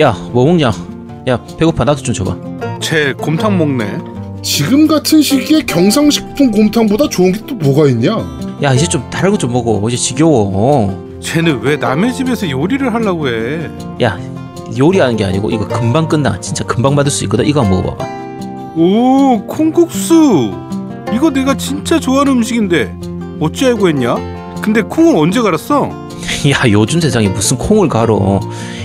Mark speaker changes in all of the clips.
Speaker 1: 야, 뭐 먹냐? 야, 배고파. 나도 좀 줘봐.
Speaker 2: 쟤 곰탕 먹네.
Speaker 3: 지금 같은 시기에 경상식품 곰탕보다 좋은 게 또 뭐가 있냐?
Speaker 1: 야, 이제 좀 다른 거 좀 먹어. 이제 지겨워.
Speaker 2: 쟤는 왜 남의 집에서 요리를 하려고 해?
Speaker 1: 야, 요리하는 게 아니고 이거 금방 끝나. 진짜 금방 받을 수 있거든. 이거 한번 먹어봐봐.
Speaker 2: 오, 콩국수. 이거 내가 진짜 좋아하는 음식인데 어찌 알고 했냐? 근데 콩을 언제 갈았어?
Speaker 1: 야, 요즘 세상에 무슨 콩을 갈어.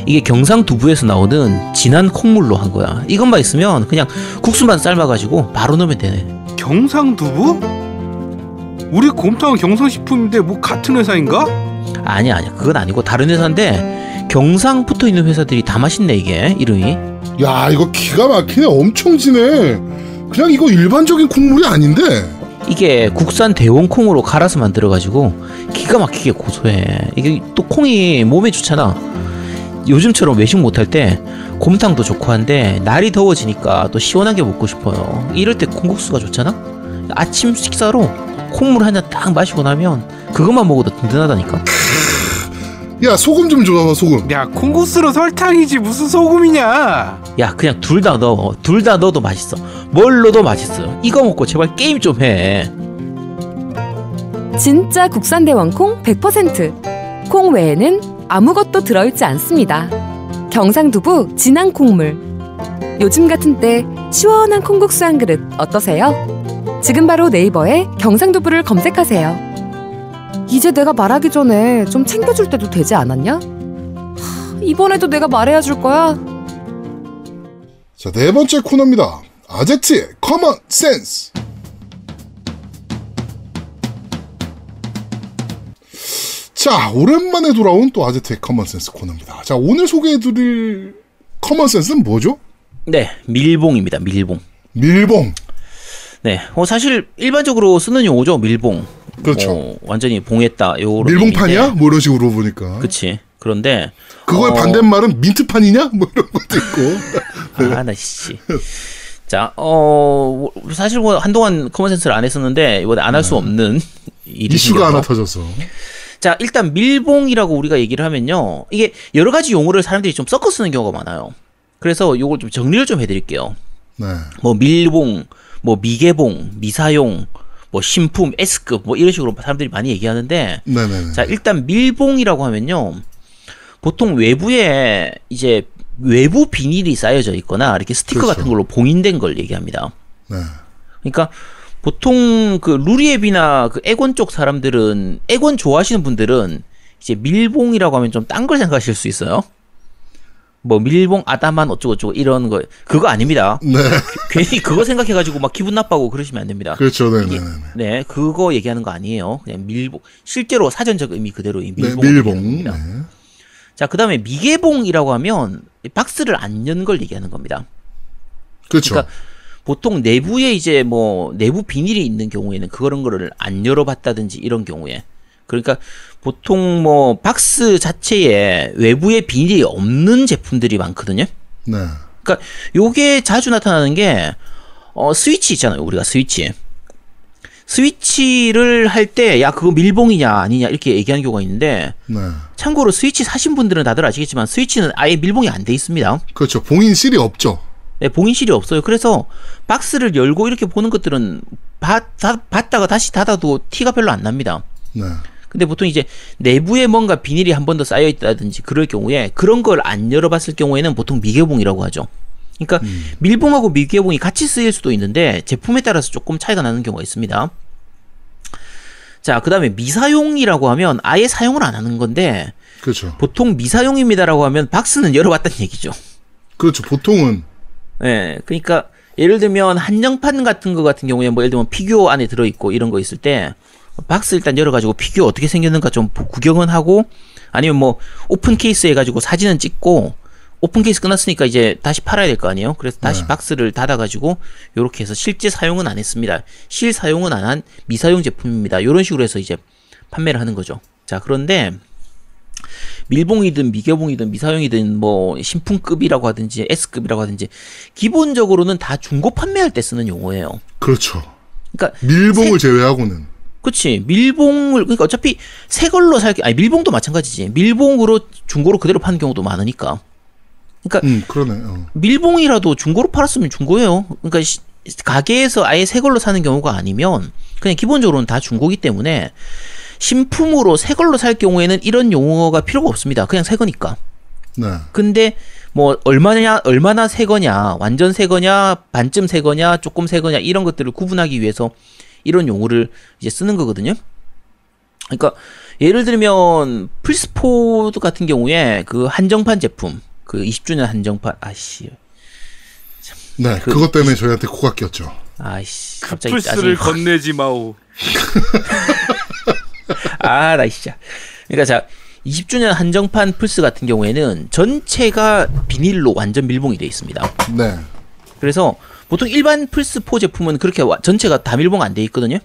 Speaker 1: 이게 경상 두부에서 나오는 진한 콩물로 한 거야. 이것만 있으면 그냥 국수만 삶아가지고 바로 넣으면 되네.
Speaker 2: 경상두부? 우리 곰탕은 경상식품인데 뭐 같은 회사인가?
Speaker 1: 아니야, 아니야. 그건 아니고 다른 회사인데 경상 붙어 있는 회사들이 다 맛있네 이게 이름이.
Speaker 3: 야 이거 기가 막히네 엄청 진해 그냥 이거 일반적인 국물이 아닌데
Speaker 1: 이게 국산 대원 콩으로 갈아서 만들어가지고 기가 막히게 고소해. 이게 또 콩이 몸에 좋잖아. 요즘처럼 외식 못할 때 곰탕도 좋고 한데 날이 더워지니까 또 시원하게 먹고 싶어요. 이럴 때 콩국수가 좋잖아. 아침 식사로 콩물 한 잔 딱 마시고 나면 그것만 먹어도 든든하다니까.
Speaker 3: 야 소금 좀 줘봐 소금
Speaker 2: 야, 콩국수로 설탕이지 무슨 소금이냐?
Speaker 1: 야 그냥 둘 다 넣어. 둘 다 넣어도 맛있어. 뭘 넣어도 맛있어. 이거 먹고 제발 게임 좀 해.
Speaker 4: 진짜 국산 대왕콩 100%. 콩 외에는 아무것도 들어있지 않습니다. 경상두부 진한 콩물. 요즘 같은 때 시원한 콩국수 한 그릇 어떠세요? 지금 바로 네이버에 경상두부를 검색하세요. 이제 내가 말하기 전에 좀 챙겨줄 때도 되지 않았냐? 하, 이번에도 내가 말해야 줄 거야?
Speaker 3: 자 네 번째 코너입니다 아제트의 common sense 자 오랜만에 돌아온 또 아제트의 common sense 코너입니다 자 오늘 소개해드릴 common sense는 뭐죠?
Speaker 1: 네 밀봉입니다. 밀봉.
Speaker 3: 밀봉
Speaker 1: 네. 어, 사실 일반적으로 쓰는 용어죠. 밀봉.
Speaker 3: 그렇죠
Speaker 1: 어, 완전히 봉했다. 요런
Speaker 3: 밀봉판이야?
Speaker 1: 의미인데.
Speaker 3: 뭐 이런 식으로 보니까
Speaker 1: 그치. 그런데
Speaker 3: 그거의
Speaker 1: 어,
Speaker 3: 반대말은 민트판이냐? 뭐 이런 것도 있고
Speaker 1: 아나 씨. 자, 어 뭐, 사실 뭐 한동안 커먼센스를 안 했었는데 이번에 안 할 수 없는 일이
Speaker 3: 네. 이슈가
Speaker 1: 생겨서.
Speaker 3: 하나 터졌어
Speaker 1: 자, 일단 밀봉이라고 우리가 얘기를 하면요. 이게 여러 가지 용어를 사람들이 좀 섞어 쓰는 경우가 많아요. 그래서 요걸 좀 정리를 좀 해드릴게요.
Speaker 3: 네
Speaker 1: 뭐 밀봉, 뭐 미개봉, 미사용, 뭐 신품, S급 뭐 이런 식으로 사람들이 많이 얘기하는데
Speaker 3: 네네네
Speaker 1: 자, 일단 밀봉이라고 하면요. 보통 외부에 이제 외부 비닐이 쌓여져 있거나 이렇게 스티커
Speaker 3: 그렇죠.
Speaker 1: 같은 걸로 봉인된 걸 얘기합니다.
Speaker 3: 네.
Speaker 1: 그러니까 보통 그 루리앱이나 그 에곤 쪽 사람들은 에곤 좋아하시는 분들은 이제 밀봉이라고 하면 좀 딴 걸 생각하실 수 있어요. 뭐 밀봉 아다만 어쩌고 저쩌고 이런 거 그거 아닙니다.
Speaker 3: 네
Speaker 1: 괜히 그거 생각해 가지고 막 기분 나빠고 그러시면 안 됩니다.
Speaker 3: 그렇죠 네 네네
Speaker 1: 이게- 네, 그거 얘기하는 거 아니에요. 그냥 밀봉 실제로 사전적 의미 그대로 이
Speaker 3: 네,
Speaker 1: 밀봉.
Speaker 3: 밀봉 네.
Speaker 1: 자, 그다음에 미개봉이라고 하면 이 박스를 안 연 걸 얘기하는 겁니다.
Speaker 3: 그렇죠
Speaker 1: 그러니까 보통 내부에 이제 뭐 내부 비닐이 있는 경우에는 그런 거를 안 열어봤다든지 이런 경우에 그러니까 보통 뭐 박스 자체에 외부에 비닐이 없는 제품들이 많거든요.
Speaker 3: 네
Speaker 1: 그러니까 요게 자주 나타나는 게 어, 스위치 있잖아요. 우리가 스위치. 스위치를 할 때 야 그거 밀봉이냐 아니냐 이렇게 얘기하는 경우가 있는데
Speaker 3: 네.
Speaker 1: 참고로 스위치 사신 분들은 다들 아시겠지만 스위치는 아예 밀봉이 안 돼 있습니다.
Speaker 3: 그렇죠 봉인실이 없죠
Speaker 1: 네, 봉인실이 없어요. 그래서 박스를 열고 이렇게 보는 것들은 받, 다, 받다가 다시 닫아도 티가 별로 안 납니다.
Speaker 3: 네
Speaker 1: 근데 보통 이제 내부에 뭔가 비닐이 한 번 더 쌓여 있다든지 그럴 경우에 그런 걸 안 열어봤을 경우에는 보통 미개봉이라고 하죠. 그러니까 밀봉하고 미개봉이 같이 쓰일 수도 있는데 제품에 따라서 조금 차이가 나는 경우가 있습니다. 자, 그 다음에 미사용이라고 하면 아예 사용을 안 하는 건데
Speaker 3: 그렇죠
Speaker 1: 보통 미사용입니다라고 하면 박스는 열어봤다는 얘기죠.
Speaker 3: 그렇죠 보통은
Speaker 1: 예, 그러니까 예를 들면 한정판 같은 거 같은 경우에 뭐 예를 들면 피규어 안에 들어 있고 이런 거 있을 때 박스 일단 열어 가지고 피규어 어떻게 생겼는가 좀 보- 구경은 하고 아니면 뭐 open case 해 가지고 사진은 찍고 open case 끝났으니까 이제 다시 팔아야 될 거 아니에요. 그래서 다시
Speaker 3: 네.
Speaker 1: 박스를 닫아 가지고 요렇게 해서 실제 사용은 안 했습니다. 실 사용은 안 한 미사용 제품입니다. 요런 식으로 해서 이제 판매를 하는 거죠. 자 그런데 밀봉이든 미개봉이든 미사용이든 뭐 신품급이라고 하든지 S급이라고 하든지 기본적으로는 다 중고 판매할 때 쓰는 용어예요.
Speaker 3: 그렇죠
Speaker 1: 그러니까
Speaker 3: 밀봉을 제외하고는
Speaker 1: 그치 밀봉을 그러니까 어차피 새 걸로 살 아니 밀봉도 마찬가지지 밀봉으로 중고로 그대로 파는 경우도 많으니까
Speaker 3: 음, 그러네. 어.
Speaker 1: 밀봉이라도 중고로 팔았으면 중고예요. 그러니까 시- 가게에서 아예 새 걸로 사는 경우가 아니면 그냥 기본적으로는 다 중고기 때문에 신품으로 새 걸로 살 경우에는 이런 용어가 필요가 없습니다. 그냥 새 거니까.
Speaker 3: 네.
Speaker 1: 근데 뭐 얼마냐 얼마나 새 거냐 완전 새 거냐 반쯤 새 거냐 조금 새 거냐 이런 것들을 구분하기 위해서 이런 용어를 이제 쓰는 거거든요. 그러니까 예를 들면 플스포드 같은 경우에 그 한정판 제품 그 20주년 한정판 아씨
Speaker 3: 네,
Speaker 1: 그-
Speaker 3: 그, 것 때문에 저희한테 코가 꼈죠.
Speaker 1: 아이씨
Speaker 2: 그
Speaker 1: 갑자기
Speaker 2: 플스를
Speaker 1: 짜증이
Speaker 2: 건네지 마오.
Speaker 1: 아 나 진짜 그러니까 자 20주년 한정판 플스 같은 경우에는 전체가 비닐로 완전 밀봉이 돼 있습니다.
Speaker 3: 네.
Speaker 1: 그래서 보통 일반 플스 4 제품은 그렇게 와- 전체가 다 밀봉 안 돼 있거든요.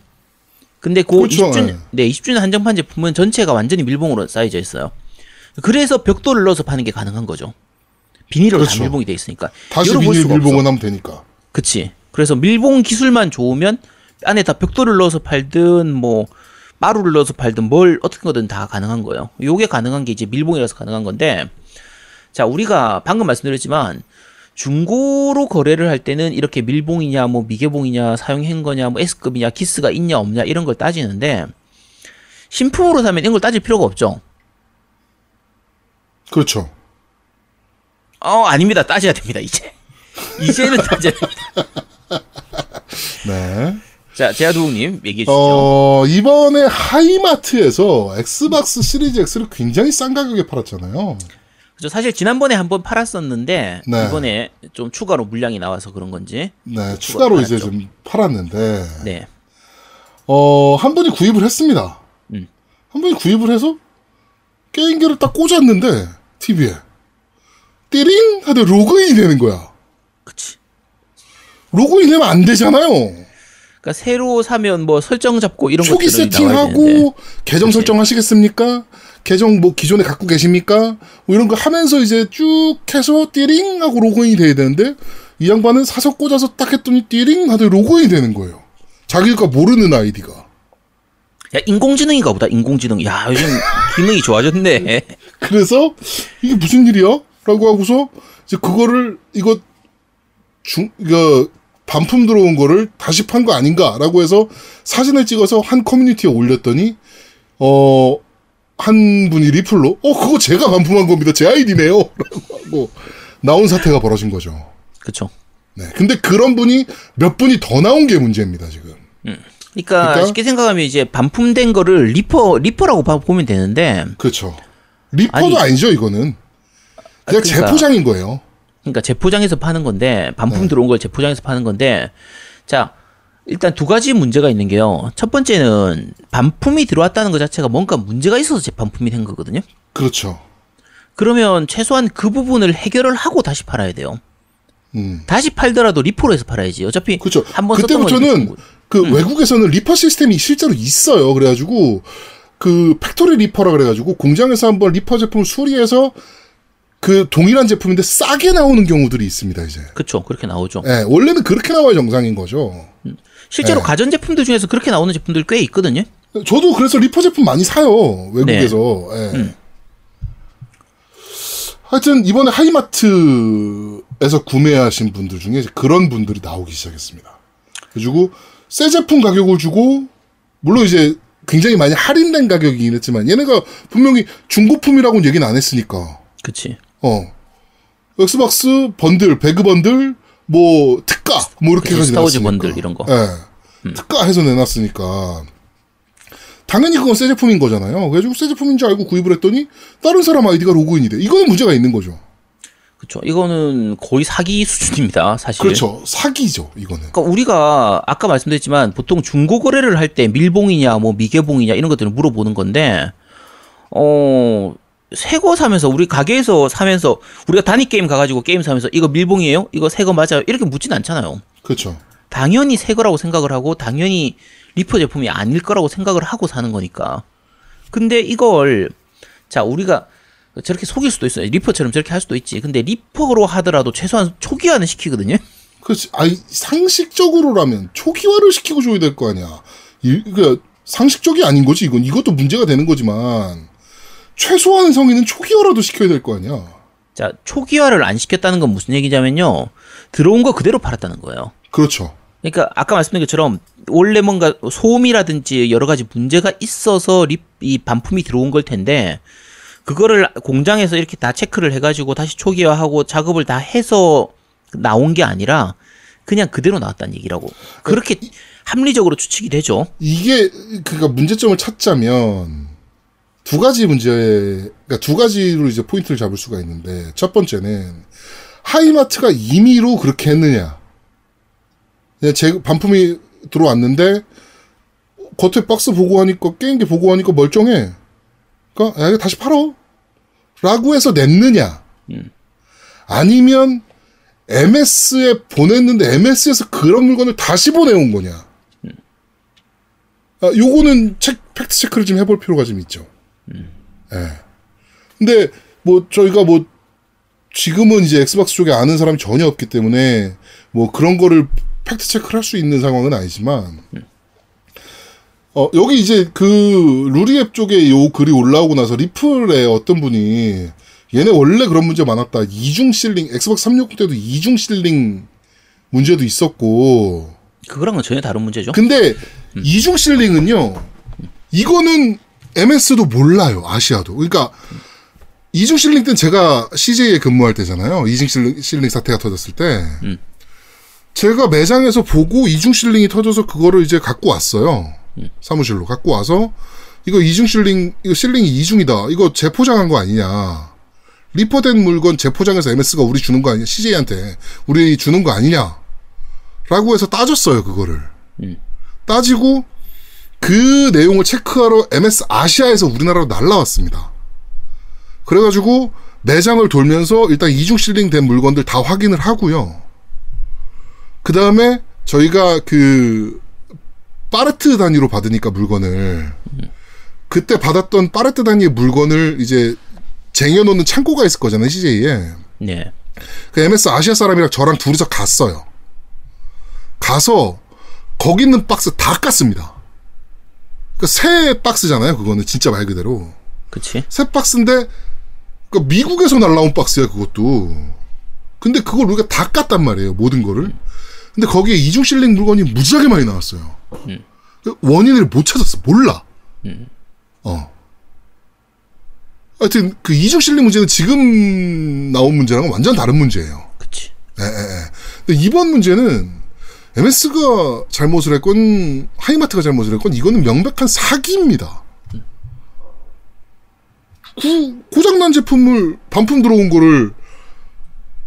Speaker 1: 근데 그
Speaker 3: 그렇죠,
Speaker 1: 20주년
Speaker 3: 네.
Speaker 1: 네 20주년 한정판 제품은 전체가 완전히 밀봉으로 싸여져 있어요. 그래서 벽돌을 넣어서 파는 게 가능한 거죠. 비닐로 다
Speaker 3: 그렇죠.
Speaker 1: 밀봉이 돼 있으니까.
Speaker 3: 다시 비닐 밀봉을
Speaker 1: 없어.
Speaker 3: 하면 되니까.
Speaker 1: 그치. 그래서 밀봉 기술만 좋으면 안에 다 벽돌을 넣어서 팔든 뭐 마루를 넣어서 팔든 뭘 어떻게 거든 다 가능한 거예요. 요게 가능한 게 이제 밀봉이라서 가능한 건데 자 우리가 방금 말씀드렸지만 중고로 거래를 할 때는 이렇게 밀봉이냐 뭐 미개봉이냐 사용한 거냐 뭐 S급이냐 키스가 있냐 없냐 이런 걸 따지는데 신품으로 사면 이런 걸 따질 필요가 없죠.
Speaker 3: 그렇죠.
Speaker 1: 어 아닙니다 따져야 됩니다 이제 이제는 따져야 됩니다.
Speaker 3: 네.
Speaker 1: 자 제아두국님 얘기해 주시죠.
Speaker 3: 어, 이번에 하이마트에서 엑스박스 시리즈 X를 굉장히 싼 가격에 팔았잖아요.
Speaker 1: 그죠. 사실 지난번에 한 번 팔았었는데
Speaker 3: 네.
Speaker 1: 이번에 좀 추가로 물량이 나와서 그런 건지.
Speaker 3: 네, 추가로 이제
Speaker 1: 팔았죠.
Speaker 3: 좀 팔았는데,
Speaker 1: 네.
Speaker 3: 어, 한 분이 구입을 했습니다.
Speaker 1: 음.
Speaker 3: 한 분이 구입을 해서 게임기를 딱 꽂았는데, TV에. 띠링! 하더 로그인이 되는 거야.
Speaker 1: 그치.
Speaker 3: 로그인 되면 안 되잖아요.
Speaker 1: 그러니까 새로 사면 뭐 설정 잡고 이런
Speaker 3: 초기
Speaker 1: 나와야 되는데.
Speaker 3: 세팅하고, 계정. 설정하시겠습니까? 계정 뭐 기존에 갖고 계십니까? 뭐 이런 거 하면서 이제 쭉 해서 띠링! 하고 로그인이 돼야 되는데, 이 양반은 사서 꽂아서 딱 했더니 띠링! 하더 로그인이 되는 거예요. 자기가 모르는 아이디가.
Speaker 1: 야 인공지능인가 보다. 인공지능. 야 요즘 기능이 좋아졌네.
Speaker 3: 그래서 이게 무슨 일이야? 라고 하고서 이제 그거를 이거 중 이거 반품 들어온 거를 다시 판 거 아닌가라고 해서 사진을 찍어서 한 커뮤니티에 올렸더니 어 한 분이 리플로 어 그거 제가 반품한 겁니다 제 아이디네요 라고 하고 나온 사태가 벌어진 거죠.
Speaker 1: 그쵸.
Speaker 3: 네. 근데 그런 분이 몇 분이 더 나온 게 문제입니다 지금.
Speaker 1: 그러니까,
Speaker 3: 그러니까?
Speaker 1: 쉽게 생각하면 이제 반품된 거를 리퍼 리퍼라고 봐- 보면 되는데
Speaker 3: 그렇죠. 리퍼도
Speaker 1: 아니,
Speaker 3: 아니, 죠 이거는 그냥
Speaker 1: 그러니까-
Speaker 3: 재포장인 거예요.
Speaker 1: 그러니까 재포장해서 파는 건데 반품
Speaker 3: 네.
Speaker 1: 들어온 걸 재포장해서 파는 건데 자 일단 두 가지 문제가 있는 게요. 첫 번째는 반품이 들어왔다는 것 자체가 뭔가 문제가 있어서 재반품이 된 거거든요.
Speaker 3: 그렇죠.
Speaker 1: 그러면 최소한 그 부분을 해결을 하고 다시 팔아야 돼요.
Speaker 3: 음.
Speaker 1: 다시 팔더라도 리퍼로 해서 팔아야지. 어차피
Speaker 3: 그렇죠.
Speaker 1: 한번
Speaker 3: 그때부터는
Speaker 1: 좋은
Speaker 3: 그 외국에서는 리퍼 시스템이 실제로 있어요. 그래가지고 그 factory 리퍼라 그래가지고 공장에서 한번 리퍼 제품을 수리해서 그 동일한 제품인데 싸게 나오는 경우들이 있습니다. 이제.
Speaker 1: 그렇죠. 그렇게 나오죠.
Speaker 3: 예, 원래는 그렇게 나와야 정상인 거죠.
Speaker 1: 실제로
Speaker 3: 네.
Speaker 1: 가전 제품들 중에서 그렇게 나오는 제품들 꽤 있거든요.
Speaker 3: 저도 그래서 리퍼 제품 많이 사요. 외국에서. 예.
Speaker 1: 음.
Speaker 3: 하여튼 이번에 하이마트에서 구매하신 분들 중에 그런 분들이 나오기 시작했습니다. 그리고 새 제품 가격을 주고 물론 이제 굉장히 많이 할인된 가격이긴 했지만 얘네가 분명히 중고품이라고는 얘기는 안 했으니까
Speaker 1: 그치.
Speaker 3: 어 엑스박스 번들 배그 번들 뭐 특가 뭐 이렇게 해서
Speaker 1: 스타워즈. 번들 이런 거.
Speaker 3: 예. 특가 해서 내놨으니까 당연히 그건 새 제품인 거잖아요. 그래가지고 새 제품인 줄 알고 구입을 했더니 다른 사람 아이디가 로그인이 돼. 이거는 문제가 있는 거죠.
Speaker 1: 그렇죠. 이거는 거의 사기 수준입니다. 사실.
Speaker 3: 그렇죠. 사기죠. 이거는.
Speaker 1: 그러니까 우리가 아까 말씀드렸지만 보통 중고 거래를 할 때 밀봉이냐 뭐 미개봉이냐 이런 것들을 물어보는 건데 어 새거 사면서 우리 가게에서 사면서 우리가 단위 게임 가가지고 게임 사면서 이거 밀봉이에요? 이거 새거 맞아요? 이렇게 묻진 않잖아요.
Speaker 3: 그렇죠.
Speaker 1: 당연히 새 거라고 생각을 하고 당연히 리퍼 제품이 아닐 거라고 생각을 하고 사는 거니까. 근데 이걸 자 우리가 저렇게 속일 수도 있어요. 리퍼처럼 저렇게 할 수도 있지. 근데 리퍼로 하더라도 최소한 초기화는 시키거든요.
Speaker 3: 그렇지. 아니 상식적으로라면 초기화를 시키고 줘야 될 거 아니야. 이, 그 상식적이 아닌 거지. 이건 이것도 문제가 되는 거지만 최소한 성인은 초기화라도 시켜야 될 거 아니야.
Speaker 1: 자, 초기화를 안 시켰다는 건 무슨 얘기냐면요. 들어온 거 그대로 팔았다는 거예요.
Speaker 3: 그렇죠.
Speaker 1: 그러니까 아까 말씀드린 것처럼 원래 뭔가 소음이라든지 여러 가지 문제가 있어서 립, 이 반품이 들어온 걸 텐데 그거를 공장에서 이렇게 다 체크를 해가지고 다시 초기화하고 작업을 다 해서 나온 게 아니라 그냥 그대로 나왔다는 얘기라고 그렇게 합리적으로 추측이 되죠.
Speaker 3: 이게 그니까 문제점을 찾자면 두 가지 문제, 그러니까 두 가지로 이제 포인트를 잡을 수가 있는데 첫 번째는 하이마트가 임의로 그렇게 했느냐. 그냥 제 반품이 들어왔는데 겉에 박스 보고 하니까 게임기 보고 하니까 멀쩡해. 그러니까 야 이거 다시 팔어. 라고 해서 냈느냐. 아니면 MS에 보냈는데 MS에서 그런 물건을 다시 보내온 거냐. 아, 요거는 책, 팩트 체크를 좀 해볼 필요가 좀 있죠. 예. 근데 뭐 저희가 뭐 지금은 이제 엑스박스 쪽에 아는 사람이 전혀 없기 때문에 뭐 그런 거를 팩트 체크를 할 수 있는 상황은 아니지만 어 여기 이제 그 루리웹 쪽에 요 글이 올라오고 나서 리플에 어떤 분이 얘네 원래 그런 문제 많았다. 이중 실링 엑스박스 360 때도 이중 실링 문제도 있었고
Speaker 1: 그거랑은 전혀 다른 문제죠.
Speaker 3: 근데 이중 실링은요. 이거는 MS도 몰라요. 아시아도. 그러니까 이중 실링 때는 제가 CJ에 근무할 때잖아요. 이중 실링, 실링 사태가 터졌을 때.
Speaker 1: 음.
Speaker 3: 제가 매장에서 보고 이중 실링이 터져서 그거를 이제 갖고 왔어요. 사무실로 갖고 와서 이거 이중 실링 이거 실링이 이중이다. 이거 재포장한 거 아니냐. 리퍼된 물건 재포장해서 MS가 우리 주는 거 아니냐. CJ한테 우리 주는 거 아니냐. 라고 해서 따졌어요, 그거를. 따지고 그 내용을 체크하러 MS 아시아에서 우리나라로 날라왔습니다. 그래가지고 매장을 돌면서 일단 이중 실링된 물건들 다 확인을 하고요. 그 다음에 저희가 그 파레트 단위로 받으니까 물건을 그때 받았던 파레트 단위의 물건을 이제 쟁여놓는 창고가 있을 거잖아요, CJ에.
Speaker 1: 네.
Speaker 3: 그 MS 아시아 사람이랑 저랑 둘이서 갔어요. 가서 거기 있는 박스 다 깠습니다. 그새 박스잖아요. 그거는 진짜 말 그대로
Speaker 1: 그치.
Speaker 3: 새 박스인데 그 미국에서 날라온 박스야 그것도. 근데 그걸 우리가 다 깠단 말이에요. 모든 거를. 근데 거기에 이중 실링 물건이 무지하게 많이 나왔어요. 그 원인을 못 찾았어. 몰라. 어. 하여튼 그 이중 실링 문제는 지금 나온 문제랑은 완전 다른 문제예요.
Speaker 1: 그치.
Speaker 3: 예, 예, 예. 근데 이번 문제는 MS가 잘못을 했건 하이마트가 잘못을 했건 이거는 명백한 사기입니다. 그 고장난 제품을 반품 들어온 거를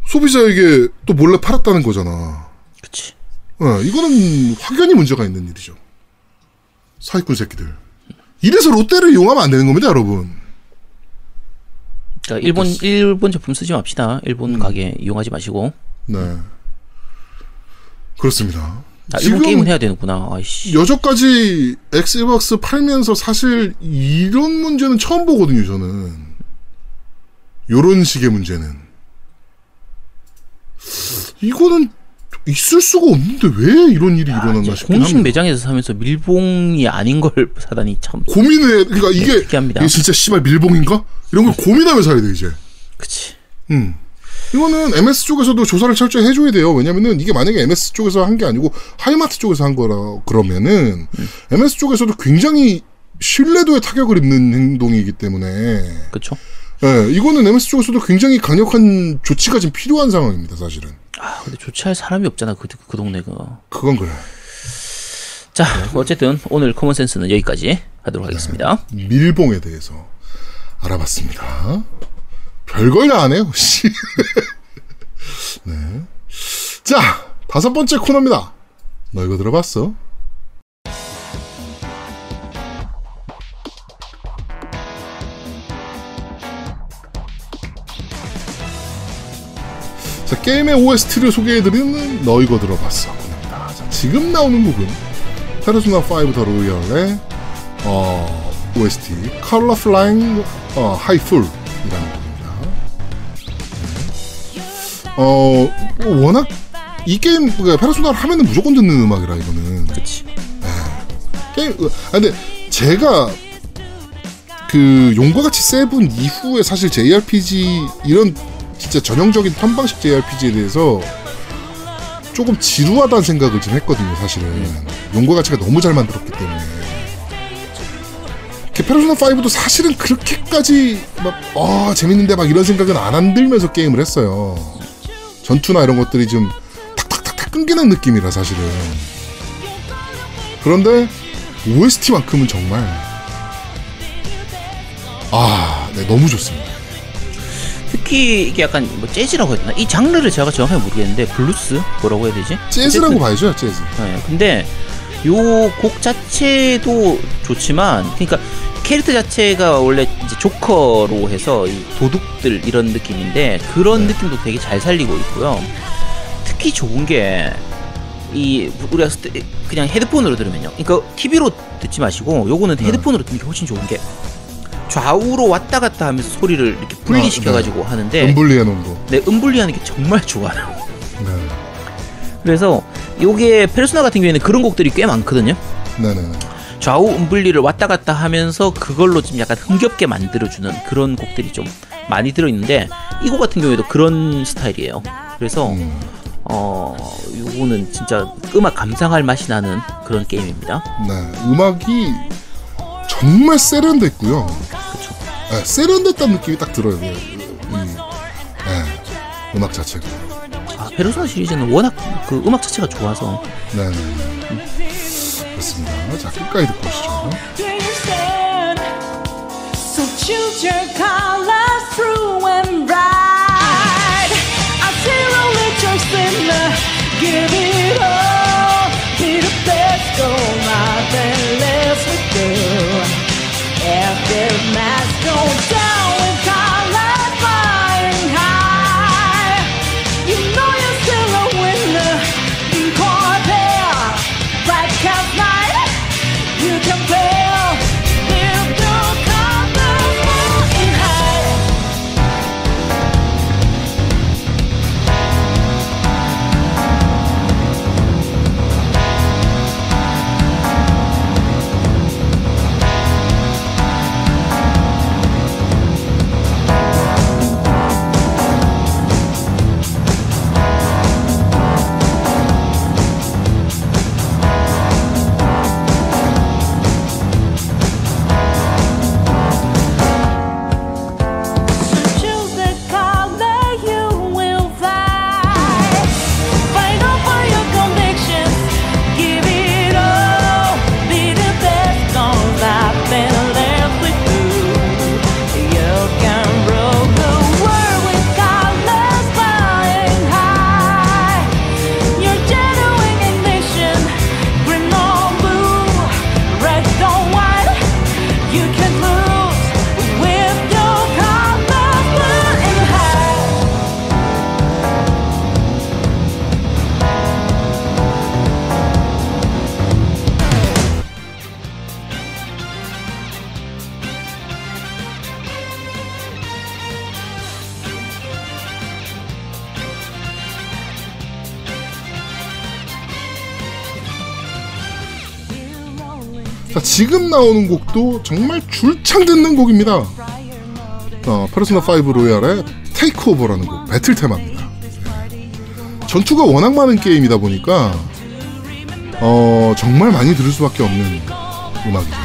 Speaker 3: 소비자에게 또 몰래 팔았다는 거잖아.
Speaker 1: 그치.
Speaker 3: 예, 이거는 확연히 문제가 있는 일이죠. 사기꾼 새끼들. 이래서 롯데를 이용하면 안 되는 겁니다, 여러분.
Speaker 1: 그러니까 일본 일본 제품 쓰지 맙시다. 일본 가게 이용하지 마시고.
Speaker 3: 네. 그렇습니다.
Speaker 1: 아, 일본 게임은 해야 되는구나. 아이씨.
Speaker 3: 여태까지 엑스박스 팔면서 사실 이런 문제는 처음 보거든요, 저는. 요런 식의 문제는. 이거는 있을 수가 없는데 왜 이런 일이
Speaker 1: 아,
Speaker 3: 일어났나 싶긴
Speaker 1: 공식
Speaker 3: 합니다.
Speaker 1: 매장에서 사면서 밀봉이 아닌 걸 사다니 참.
Speaker 3: 고민해, 그러니까 이게,
Speaker 1: 특이합니다.
Speaker 3: 이게 진짜 씨발 밀봉인가? 이런 걸 고민하며 사야 돼, 이제.
Speaker 1: 그치.
Speaker 3: 음. 이거는 MS 쪽에서도 조사를 철저히 해줘야 돼요. 왜냐면은 이게 만약에 MS 쪽에서 한 게 아니고 하이마트 쪽에서 한 거라 그러면은 MS 쪽에서도 굉장히 신뢰도에 타격을 입는 행동이기 때문에
Speaker 1: 그쵸.
Speaker 3: 예, 이거는 MS 쪽에서도 굉장히 강력한 조치가 좀 필요한 상황입니다, 사실은.
Speaker 1: 아, 근데 조치할 사람이 없잖아. 그, 그 동네가.
Speaker 3: 그건 그래.
Speaker 1: 자, 어쨌든 오늘 common sense는 여기까지 하도록 하겠습니다.
Speaker 3: 밀봉에 대해서 알아봤습니다. 별걸 다 하네요, 씨. 네. 자, 다섯 번째 코너입니다. 너 이거 들어봤어? 자, 게임의 OST를 소개해드리는 너 이거 들어봤어. 자, 지금 나오는 곡은 페르소나 5 The Royal의 어, OST High Full이라는 곡입니다. 네. 어, 워낙 이 게임 그러니까 페르소나를 하면은 무조건 듣는 음악이라 이거는.
Speaker 1: 그치.
Speaker 3: 게임 어, 아 근데 제가 그 용과 같이 Seven 이후에 사실 JRPG 이런 진짜 전형적인 턴방식 JRPG에 대해서 조금 지루하다는 생각을 좀 했거든요, 사실은. 용과 가치가 너무 잘 만들었기 때문에. 페르소나 5도 사실은 그렇게까지 막, 아, 재밌는데 막 이런 생각은 안 안들면서 게임을 했어요. 전투나 이런 것들이 좀 탁탁탁탁 끊기는 느낌이라 사실은. 그런데 OST만큼은 정말 아, 네, 너무 좋습니다.
Speaker 1: 특히 이게 약간 뭐 재즈라고 해야 되나? 이 장르를 제가 정확하게 모르겠는데 블루스 뭐라고 해야 되지?
Speaker 3: 재즈라고
Speaker 1: 어쨌든,
Speaker 3: 봐야죠, 재즈.
Speaker 1: 네, 근데 요 곡 자체도 좋지만 그러니까 캐릭터 자체가 원래 이제 조커로 해서 이 도둑들 이런 느낌인데 그런
Speaker 3: 네.
Speaker 1: 느낌도 되게 잘 살리고 있고요. 특히 좋은 게 이 우리가 그냥 헤드폰으로 들으면요. 그러니까 TV로 듣지 마시고 요거는
Speaker 3: 네.
Speaker 1: 헤드폰으로 듣는 게 훨씬 좋은 게 좌우로 왔다 갔다 하면서 소리를 이렇게 분리시켜 가지고 하는데
Speaker 3: 은분리해 놓은 거.
Speaker 1: 네, 음분리하는 게 정말 좋아요.
Speaker 3: 네.
Speaker 1: 그래서 요게 페르소나 같은 경우에는 그런 곡들이 꽤 많거든요.
Speaker 3: 네네.
Speaker 1: 좌우 음분리를 왔다 갔다 하면서 그걸로 좀 약간 흥겹게 만들어주는 그런 곡들이 좀 많이 들어있는데 이 곡 같은 경우에도 그런 스타일이에요. 그래서
Speaker 3: 음,
Speaker 1: 어 요거는 진짜 음악 감상할 맛이 나는 그런 게임입니다.
Speaker 3: 네. 음악이 정말 세련됐고요.
Speaker 1: 그렇죠.
Speaker 3: 네, 세련됐다는 느낌이 딱 들어요. 이, 이, 네, 음악 자체가.
Speaker 1: 아, 페르소나 시리즈는 워낙 그 음악 자체가 좋아서
Speaker 3: 네. 그렇습니다. 자, 끝까지 듣고 오시죠.
Speaker 5: So choose your colors
Speaker 3: 지금 나오는 곡도 정말 줄창 듣는 곡입니다. 어, 페르소나 5 로얄의 테이크 오버라는 곡, 배틀 테마입니다. 전투가 워낙 많은 게임이다 보니까 어, 정말 많이 들을 수밖에 없는 음악이죠.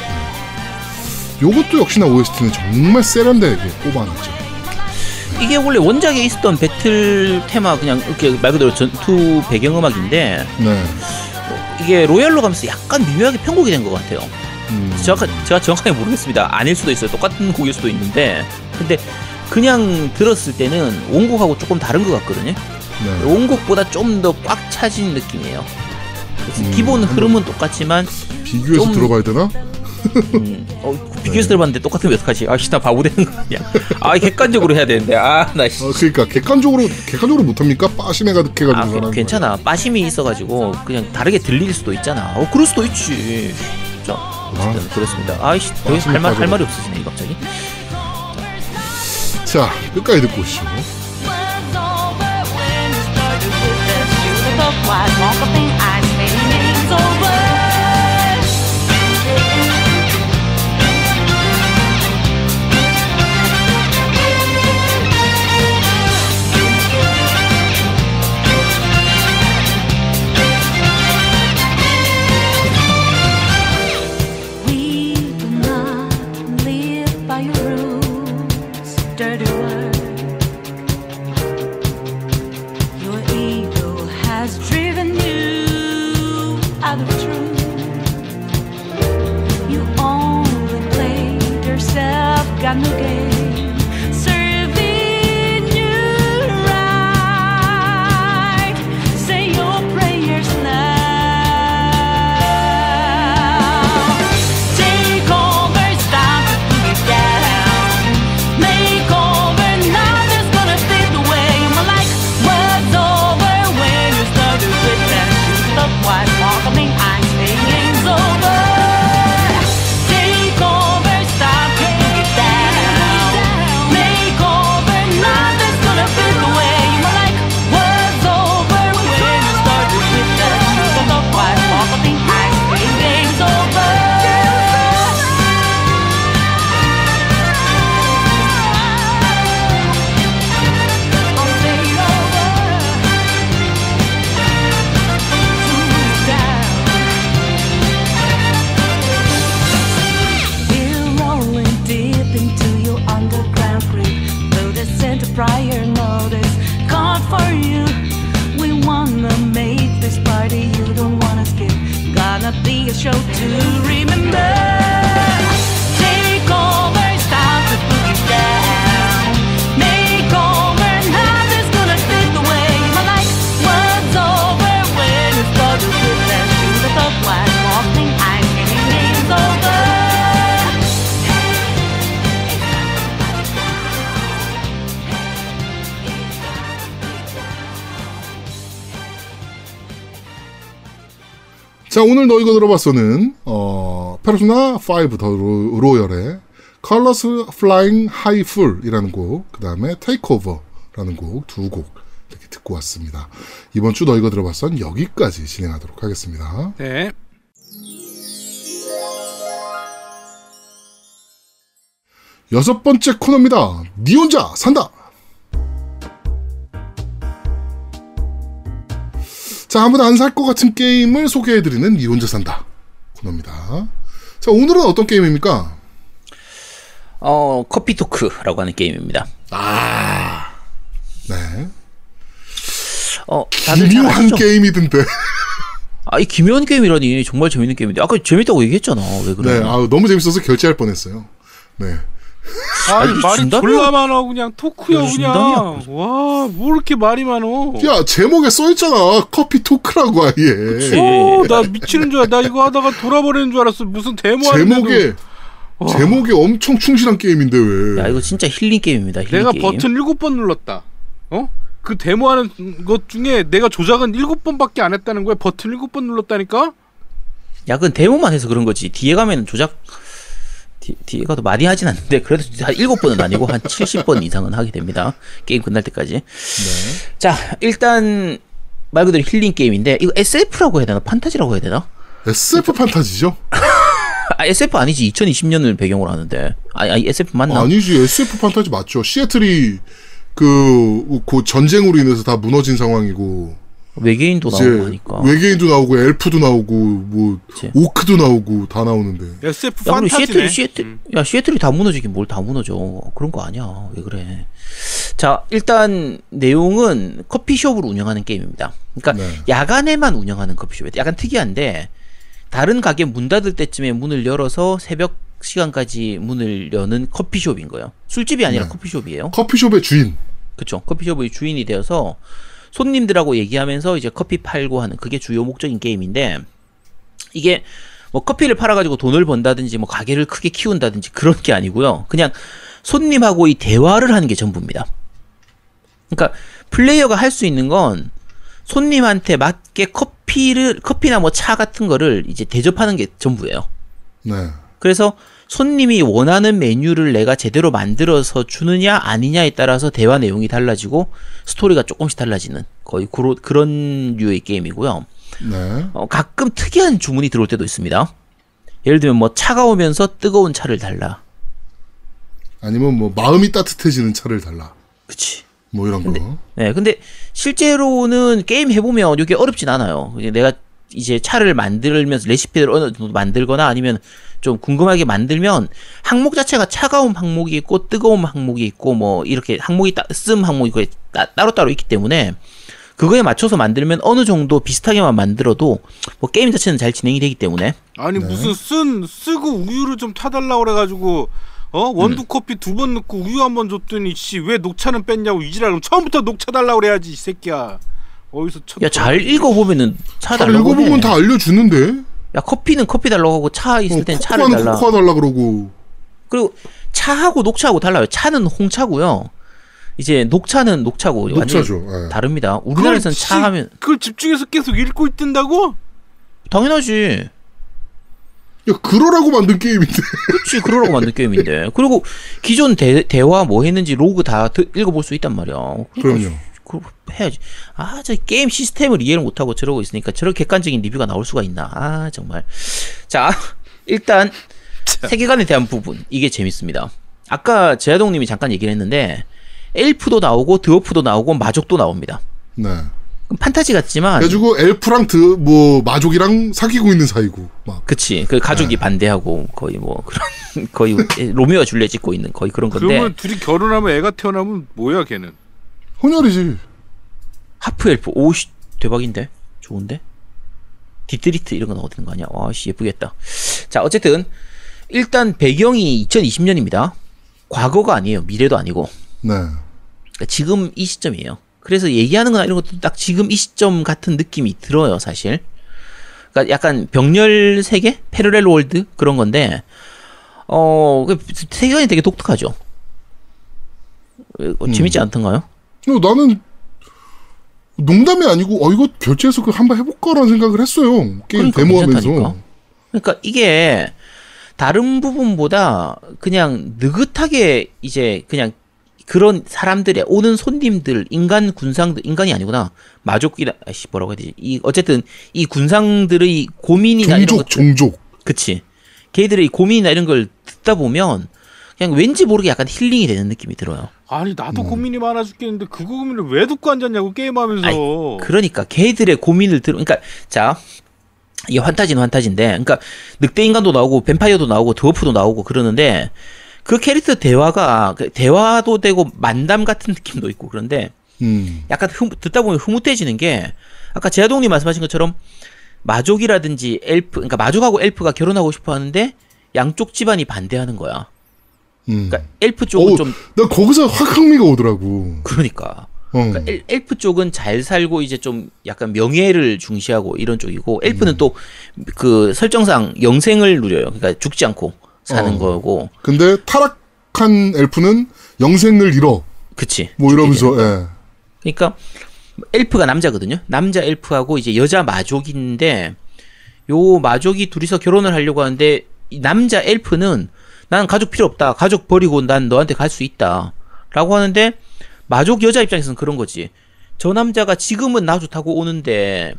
Speaker 3: 네. 요것도 역시나 OST는 정말 세련되게 뽑아놨죠.
Speaker 1: 이게 원래 원작에 있었던 배틀 테마 그냥 이렇게 말 그대로 전투 배경 음악인데
Speaker 3: 네.
Speaker 1: 이게 로얄로 가면서 약간 미묘하게 편곡이 된 것 같아요.
Speaker 3: 음,
Speaker 1: 정확하, 제가 정확하게 모르겠습니다. 아닐 수도 있어요. 똑같은 곡일 수도 있는데 근데 그냥 들었을 때는 원곡하고 조금 다른 것 같거든요.
Speaker 3: 네.
Speaker 1: 원곡보다 좀 더 꽉 차진 느낌이에요.
Speaker 3: 음,
Speaker 1: 기본 흐름은 똑같지만
Speaker 3: 비교해서
Speaker 1: 좀-
Speaker 3: 들어봐야 되나?
Speaker 1: 음, 어, 비교해서 들어봤는데 똑같으면 어떡하지? 아 씨 나 바보 되는 거 아니야? 아 객관적으로 해야 되는데 아 나 씨.
Speaker 3: 어, 그러니까 객관적으로 객관적으로 못 합니까? 빠심해 가득해가지고
Speaker 1: 아,
Speaker 3: 전화하는
Speaker 1: 괜찮아. 빠심이 있어가지고 그냥 다르게 들릴 수도 있잖아. 어, 그럴 수도 있지. 자, 어쨌든 그렇습니다. 아이씨, 더 이상 할, 말, 할 말이 없어지네, 이 갑자기.
Speaker 3: 거야. 자 끝까지 듣고 오시죠.
Speaker 5: When's over when you started with that got no. To
Speaker 3: 자, 오늘 너희가 들어봤어는, 어, 페르소나 5 더 로- 로열의 Colors Flying High Full이라는 곡, 그 다음에 Takeover라는 곡, 두 곡 이렇게 듣고 왔습니다. 이번 주 너희가 들어봤선 여기까지 진행하도록 하겠습니다.
Speaker 2: 네.
Speaker 3: 여섯 번째 코너입니다. 니 혼자 산다! 자, 아무도 안 살 것 같은 게임을 소개해드리는 니 혼자 산다 코너입니다. 자, 오늘은 어떤 게임입니까?
Speaker 1: 어, 커피 토크라고 하는 게임입니다.
Speaker 3: 네.
Speaker 1: 어, 다들 잘
Speaker 3: 기묘한? 게임이던데.
Speaker 1: 아, 이 기묘한 게임이라니 정말 재밌는 게임인데 아까 재밌다고 얘기했잖아. 왜 그래?
Speaker 3: 네, 아우, 너무 재밌어서 결제할 뻔했어요. 네.
Speaker 2: 아니
Speaker 1: 이게
Speaker 2: 말이? 졸라 많아 그냥 토크야 그냥. 와, 뭐 이렇게 말이 많어.
Speaker 3: 야, 제목에 써있잖아. Coffee Talk라고 아예.
Speaker 1: 그치.
Speaker 2: 어, 나 미치는 줄 알아. 나 이거 하다가 돌아버리는 줄 알았어. 무슨 데모.
Speaker 3: 제목에, 제목에 엄청 충실한 게임인데 왜.
Speaker 1: 야, 이거 진짜 힐링 게임입니다. 힐링
Speaker 2: 내가
Speaker 1: 게임.
Speaker 2: 버튼 일곱 번 눌렀다. 어? 그 데모하는 것 중에 내가 조작은 일곱 번밖에 안 했다는 거야. 버튼 일곱 번 눌렀다니까?
Speaker 1: 야, 그건 데모만 해서 그런 거지. 뒤에 가면 조작 뒤, 뒤에 가도 많이 하진 않는데 그래도 한 7번은 아니고 한 70번 이상은 하게 됩니다. 게임 끝날 때까지.
Speaker 3: 네.
Speaker 1: 자, 일단 말 그대로 힐링 게임인데 이거 SF라고 해야 되나? 판타지라고 해야 되나?
Speaker 3: SF 판타지죠?
Speaker 1: 아, SF 아니지. 2020년을 배경으로 하는데. 아니, 아니 SF 맞나?
Speaker 3: 아니지, SF 판타지 맞죠. 시애틀이 그, 그 전쟁으로 인해서 다 무너진 상황이고,
Speaker 1: 외계인도 나오고 하니까.
Speaker 3: 외계인도 나오고, 엘프도 나오고, 뭐,
Speaker 1: 그치.
Speaker 3: 오크도 나오고, 다 나오는데.
Speaker 2: SF
Speaker 1: 야, 그리고
Speaker 2: 판타지네.
Speaker 1: 시애틀, 시애틀, 야, 시애틀이 다 무너지긴 뭘 다 무너져. 그런 거 아니야. 왜 그래. 자, 일단, 내용은 커피숍을 운영하는 게임입니다. 그러니까,
Speaker 3: 네.
Speaker 1: 야간에만 운영하는 커피숍이에요. 약간 특이한데, 다른 가게 문 닫을 때쯤에 문을 열어서 새벽 시간까지 문을 여는 커피숍인 거예요. 술집이 아니라
Speaker 3: 네.
Speaker 1: 커피숍이에요.
Speaker 3: 커피숍의 주인.
Speaker 1: 그쵸. 커피숍의 주인이 되어서 손님들하고 얘기하면서 이제 커피 팔고 하는 그게 주요 목적인 게임인데 이게 뭐 커피를 팔아가지고 돈을 번다든지 뭐 가게를 크게 키운다든지 그런 게 아니고요. 그냥 손님하고 이 대화를 하는 게 전부입니다. 그러니까 플레이어가 할 수 있는 건 손님한테 맞게 커피를 커피나 뭐 차 같은 거를 이제 대접하는 게 전부예요.
Speaker 3: 네.
Speaker 1: 그래서 손님이 원하는 메뉴를 내가 제대로 만들어서 주느냐 아니냐에 따라서 대화 내용이 달라지고 스토리가 조금씩 달라지는 거의 그로, 그런 류의 게임이고요.
Speaker 3: 네.
Speaker 1: 어, 가끔 특이한 주문이 들어올 때도 있습니다. 예를 들면 뭐 차가우면서 뜨거운 차를 달라.
Speaker 3: 아니면 뭐, 마음이 따뜻해지는 차를 달라.
Speaker 1: 그치.
Speaker 3: 뭐 이런 거.
Speaker 1: 네, 근데 실제로는 게임 해보면 이게 어렵진 않아요. 내가 이제 차를 만들면서 레시피를 어느 정도 만들거나 아니면 좀 궁금하게 만들면 항목 자체가 차가운 항목이 있고 뜨거운 항목이 있고 뭐 이렇게 항목이 따, 쓴 항목이 있고 따, 따로따로 있기 때문에 그거에 맞춰서 만들면 어느 정도 비슷하게만 만들어도 뭐 게임 자체는 잘 진행이 되기 때문에.
Speaker 2: 아니
Speaker 3: 네.
Speaker 2: 무슨 쓴 쓰고 우유를 좀 타달라 그래가지고 어? 원두 커피 두 번 넣고 우유 한 번 줬더니 씨 왜 녹차는 뺐냐고 이지랄 그럼 처음부터 녹차 달라고 그래야지 이 새끼야 어디서 첫
Speaker 1: 야 잘 읽어보면은
Speaker 3: 차다
Speaker 1: 달라고
Speaker 3: 읽어보면
Speaker 1: 해.
Speaker 3: 다 알려주는데.
Speaker 1: 야 커피는 커피 달라고 하고 차 있을
Speaker 3: 어,
Speaker 1: 땐 차를 달라.
Speaker 3: 코코아 달라 그러고.
Speaker 1: 그리고 차하고 녹차하고 달라요. 차는 홍차고요. 이제 녹차는 녹차고
Speaker 3: 녹차죠. 예.
Speaker 1: 다릅니다. 우리나라에서는 차
Speaker 2: 씨-
Speaker 1: 하면
Speaker 2: 그걸 집중해서 계속 읽고 있던다고?
Speaker 1: 당연하지.
Speaker 3: 야, 그러라고 만든 게임인데.
Speaker 1: 그렇지 그러라고 만든 게임인데. 그리고 기존 대, 대화 뭐 했는지 로그 다 드- 읽어볼 수 있단 말이야. 그러니까
Speaker 3: 그럼요.
Speaker 1: 그거 해야지. 아, 저 게임 시스템을 이해를 못하고 저러고 있으니까 저런 객관적인 리뷰가 나올 수가 있나. 아, 정말. 자, 일단 세계관에 대한 부분 이게 재밌습니다. 아까 제아동님이 잠깐 얘기를 했는데 엘프도 나오고 드워프도 나오고 마족도 나옵니다.
Speaker 3: 네.
Speaker 1: 그럼 판타지 같지만
Speaker 3: 그래가지고 엘프랑 드, 뭐, 마족이랑 사귀고 있는 사이고. 막.
Speaker 1: 그치 그 가족이 반대하고 거의 뭐 그런 거의 로미오와 줄리엣 찍고 있는 거의 그런 건데
Speaker 2: 그러면 둘이 결혼하면 애가 태어나면 뭐야 걔는?
Speaker 3: 혼혈이지.
Speaker 1: 하프 엘프 오씨 대박인데? 좋은데? 디드리트 이런 거 나오는 거 아니야? 와씨 예쁘겠다. 자 어쨌든 일단 배경이 2020년입니다. 과거가 아니에요. 미래도 아니고.
Speaker 3: 네.
Speaker 1: 그러니까 지금 이 시점이에요. 그래서 얘기하는 거나 이런 것도 딱 지금 이 시점 같은 느낌이 들어요 사실. 그러니까 약간 병렬 세계? parallel world? 그런 건데 어그 세계관이 되게 독특하죠. 어, 재밌지 않던가요?
Speaker 3: 어, 나는 농담이 아니고 어 이거 결제해서 그 한번 해볼까라는 생각을 했어요. 게임
Speaker 1: 그러니까
Speaker 3: 데모하면서.
Speaker 1: 괜찮다니까. 그러니까 이게 다른 부분보다 그냥 느긋하게 이제 그냥 그런 사람들의 오는 손님들 인간 군상들 인간이 아니구나 마족이라 아씨 뭐라고 해야 되지 이 어쨌든 이 군상들의 고민이나 이런
Speaker 3: 종족
Speaker 1: 것
Speaker 3: 종족.
Speaker 1: 그치 걔들의 고민이나 이런 걸 듣다 보면 그냥 왠지 모르게 약간 힐링이 되는 느낌이 들어요.
Speaker 2: 아니 나도
Speaker 3: 음.
Speaker 2: 고민이 많아 죽겠는데 그 고민을 왜 듣고 앉았냐고 게임하면서.
Speaker 1: 그러니까 걔들의 고민을 들어 그러니까 자 이게 환타지는 환타지인데 그러니까 늑대 인간도 나오고 뱀파이어도 나오고 드워프도 나오고 그러는데 그 캐릭터 대화가 그 대화도 되고 만담 같은 느낌도 있고 그런데
Speaker 3: 음.
Speaker 1: 약간 흐, 듣다 보면 흐뭇해지는 게 아까 제아동님 말씀하신 것처럼 마족이라든지 엘프 그러니까 마족하고 엘프가 결혼하고 싶어 하는데 양쪽 집안이 반대하는 거야.
Speaker 3: 음.
Speaker 1: 그러니까 엘프 쪽은
Speaker 3: 어우, 좀나 거기서 확 흥미가 오더라고.
Speaker 1: 그러니까
Speaker 3: 어.
Speaker 1: 그러니까 엘, 엘프 쪽은 잘 살고 이제 좀 약간 명예를 중시하고 이런 쪽이고 엘프는
Speaker 3: 음.
Speaker 1: 또그 설정상 영생을 누려요. 그러니까 죽지 않고 사는
Speaker 3: 어.
Speaker 1: 거고.
Speaker 3: 근데 타락한 엘프는 영생을 잃어.
Speaker 1: 그치.
Speaker 3: 뭐 이러면서 예.
Speaker 1: 그러니까 엘프가 남자거든요. 남자 엘프하고 이제 여자 마족인데 요 마족이 둘이서 결혼을 하려고 하는데 이 남자 엘프는 난 가족 필요 없다. 가족 버리고 난 너한테 갈 수 있다. 라고 하는데 마족 여자 입장에서는 그런 거지. 저 남자가 지금은 나 좋다고 오는데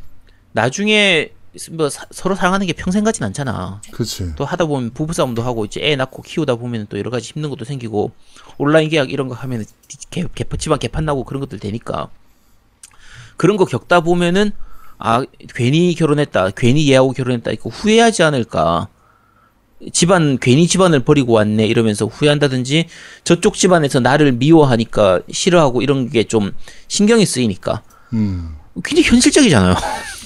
Speaker 1: 나중에 뭐 사- 서로 사랑하는 게 평생 같진 않잖아.
Speaker 3: 그렇지.
Speaker 1: 또 하다 보면 부부싸움도 하고 이제 애 낳고 키우다 보면 또 여러 가지 힘든 것도 생기고 온라인 계약 이런 거 하면 개, 개, 집안 개판 나고 그런 것들 되니까 그런 거 겪다 보면은 아 괜히 결혼했다 괜히 얘하고 결혼했다 이거 후회하지 않을까 집안 괜히 집안을 버리고 왔네 이러면서 후회한다든지 저쪽 집안에서 나를 미워하니까 싫어하고 이런 게 좀 신경이 쓰이니까
Speaker 3: 음.
Speaker 1: 굉장히 현실적이잖아요.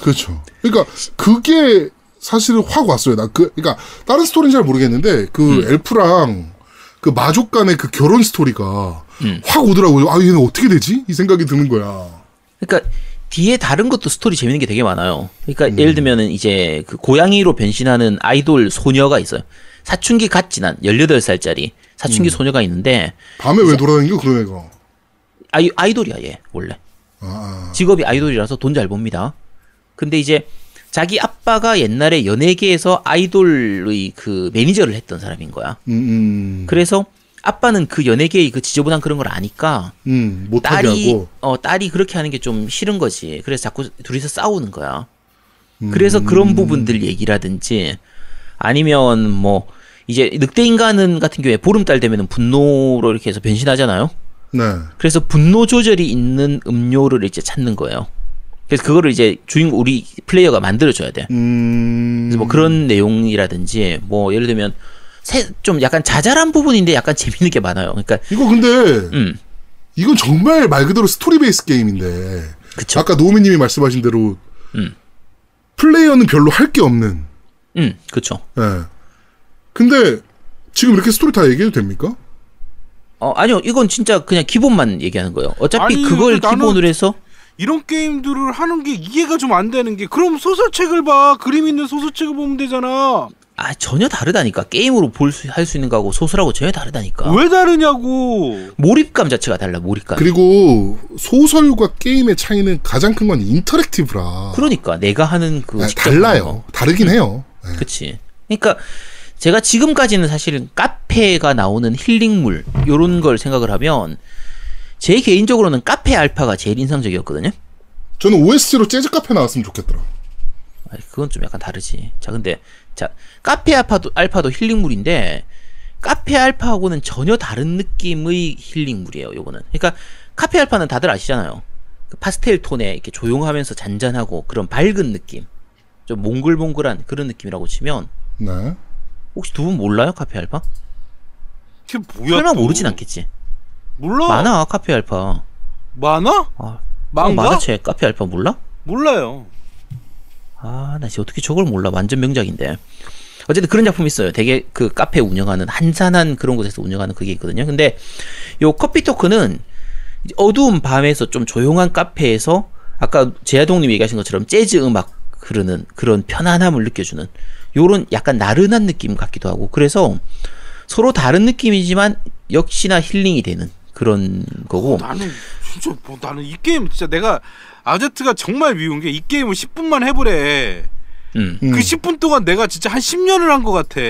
Speaker 3: 그렇죠. 그러니까 그게 사실은 확 왔어요. 나 그 그러니까 다른 스토리는 잘 모르겠는데 그
Speaker 1: 음.
Speaker 3: 엘프랑 그 마족 간의 그 결혼 스토리가
Speaker 1: 음.
Speaker 3: 확 오더라고요. 아 얘는 어떻게 되지? 이 생각이 드는 거야.
Speaker 1: 그러니까 뒤에 다른 것도 스토리 재밌는 게 되게 많아요. 그러니까
Speaker 3: 음.
Speaker 1: 예를 들면은 이제 그 고양이로 변신하는 아이돌 소녀가 있어요. 사춘기 갓 지난 18살짜리 사춘기
Speaker 3: 음.
Speaker 1: 소녀가 있는데
Speaker 3: 밤에 왜 돌아다니는 거 그런 애가.
Speaker 1: 아이, 아이돌이야 얘 원래.
Speaker 3: 아,
Speaker 1: 직업이 아이돌이라서 돈잘 법니다. 근데 이제 자기 아빠가 옛날에 연예계에서 아이돌의 그 매니저를 했던 사람인 거야.
Speaker 3: 음, 음,
Speaker 1: 그래서 아빠는 그 연예계의 그 지저분한 그런 걸 아니까
Speaker 3: 음,
Speaker 1: 딸이
Speaker 3: 하고.
Speaker 1: 어 딸이 그렇게 하는 게 좀 싫은 거지. 그래서 자꾸 둘이서 싸우는 거야.
Speaker 3: 음.
Speaker 1: 그래서 그런 부분들 얘기라든지 아니면 뭐 이제 늑대 인간은 같은 경우에 보름달 되면은 분노로 이렇게 해서 변신하잖아요.
Speaker 3: 네.
Speaker 1: 그래서 분노 조절이 있는 음료를 이제 찾는 거예요. 그래서 그거를 이제 주인공 우리 플레이어가 만들어 줘야 돼.
Speaker 3: 음.
Speaker 1: 그래서 뭐 그런 내용이라든지 뭐 예를 들면 새- 좀 약간 자잘한 부분인데 약간 재밌는 게 많아요. 그러니까
Speaker 3: 이거 근데
Speaker 1: 음
Speaker 3: 이건 정말 말 그대로 스토리 베이스 게임인데.
Speaker 1: 그쵸.
Speaker 3: 아까 노미님이 말씀하신 대로
Speaker 1: 음.
Speaker 3: 플레이어는 별로 할 게 없는.
Speaker 1: 음 그쵸.
Speaker 3: 예. 근데 지금 이렇게 스토리 다 얘기해도 됩니까?
Speaker 1: 어 아니요 이건 진짜 그냥 기본만 얘기하는 거예요. 어차피
Speaker 2: 아니,
Speaker 1: 그걸
Speaker 2: 나는-
Speaker 1: 기본으로 해서
Speaker 2: 이런 게임들을 하는 게 이해가 좀 안 되는 게 그럼 소설책을 봐 그림 있는 소설책을 보면 되잖아
Speaker 1: 아 전혀 다르다니까 게임으로 볼 수 할 수 있는 거하고 소설하고 전혀 다르다니까.
Speaker 2: 왜 다르냐고
Speaker 1: 몰입감 자체가 달라 몰입감.
Speaker 3: 그리고 소설과 게임의 차이는 가장 큰 건 인터랙티브라.
Speaker 1: 그러니까 내가 하는 그
Speaker 3: 아,
Speaker 1: 거.
Speaker 3: 달라요. 다르긴 해요. 네.
Speaker 1: 그치. 그러니까 제가 지금까지는 사실은 카페가 나오는 힐링물 요런 걸 생각을 하면 제 개인적으로는 카페 알파가 제일 인상적이었거든요.
Speaker 3: 저는 OST로 재즈 카페 나왔으면 좋겠더라.
Speaker 1: 아, 그건 좀 약간 다르지. 자, 근데 자 카페 알파도 알파도 힐링물인데 카페 알파하고는 전혀 다른 느낌의 힐링물이에요. 요거는. 그러니까 카페 알파는 다들 아시잖아요. 그 파스텔 톤에 이렇게 조용하면서 잔잔하고 그런 밝은 느낌, 좀 몽글몽글한 그런 느낌이라고 치면
Speaker 3: 네.
Speaker 1: 혹시 두 분 몰라요 카페 알파?
Speaker 2: 그게 뭐야
Speaker 1: 설마
Speaker 2: 또.
Speaker 1: 모르진 않겠지.
Speaker 2: 몰라
Speaker 1: 많아 카페 알파.
Speaker 2: 많아?
Speaker 1: 아, 어,
Speaker 2: 망가?
Speaker 1: 만화책 카페 알파 몰라?
Speaker 2: 몰라요
Speaker 1: 아, 나 진짜 어떻게 저걸 몰라. 완전 명작인데. 어쨌든 그런 작품이 있어요. 되게 그 카페 운영하는 한산한 그런 곳에서 운영하는 그게 있거든요. 근데 요 커피 토크는 어두운 밤에서 좀 조용한 카페에서 아까 제아동님이 얘기하신 것처럼 재즈 음악 흐르는 그런 편안함을 느껴주는 요런 약간 나른한 느낌 같기도 하고 그래서 서로 다른 느낌이지만 역시나 힐링이 되는 그런 거고
Speaker 2: 나는 진짜 뭐 나는 이 게임 진짜 내가 아제트가 정말 미운 게 이 게임을 10분만 해보래
Speaker 1: 음.
Speaker 3: 음.
Speaker 2: 그 10분 동안 내가 진짜 한 10년을 한 것 같아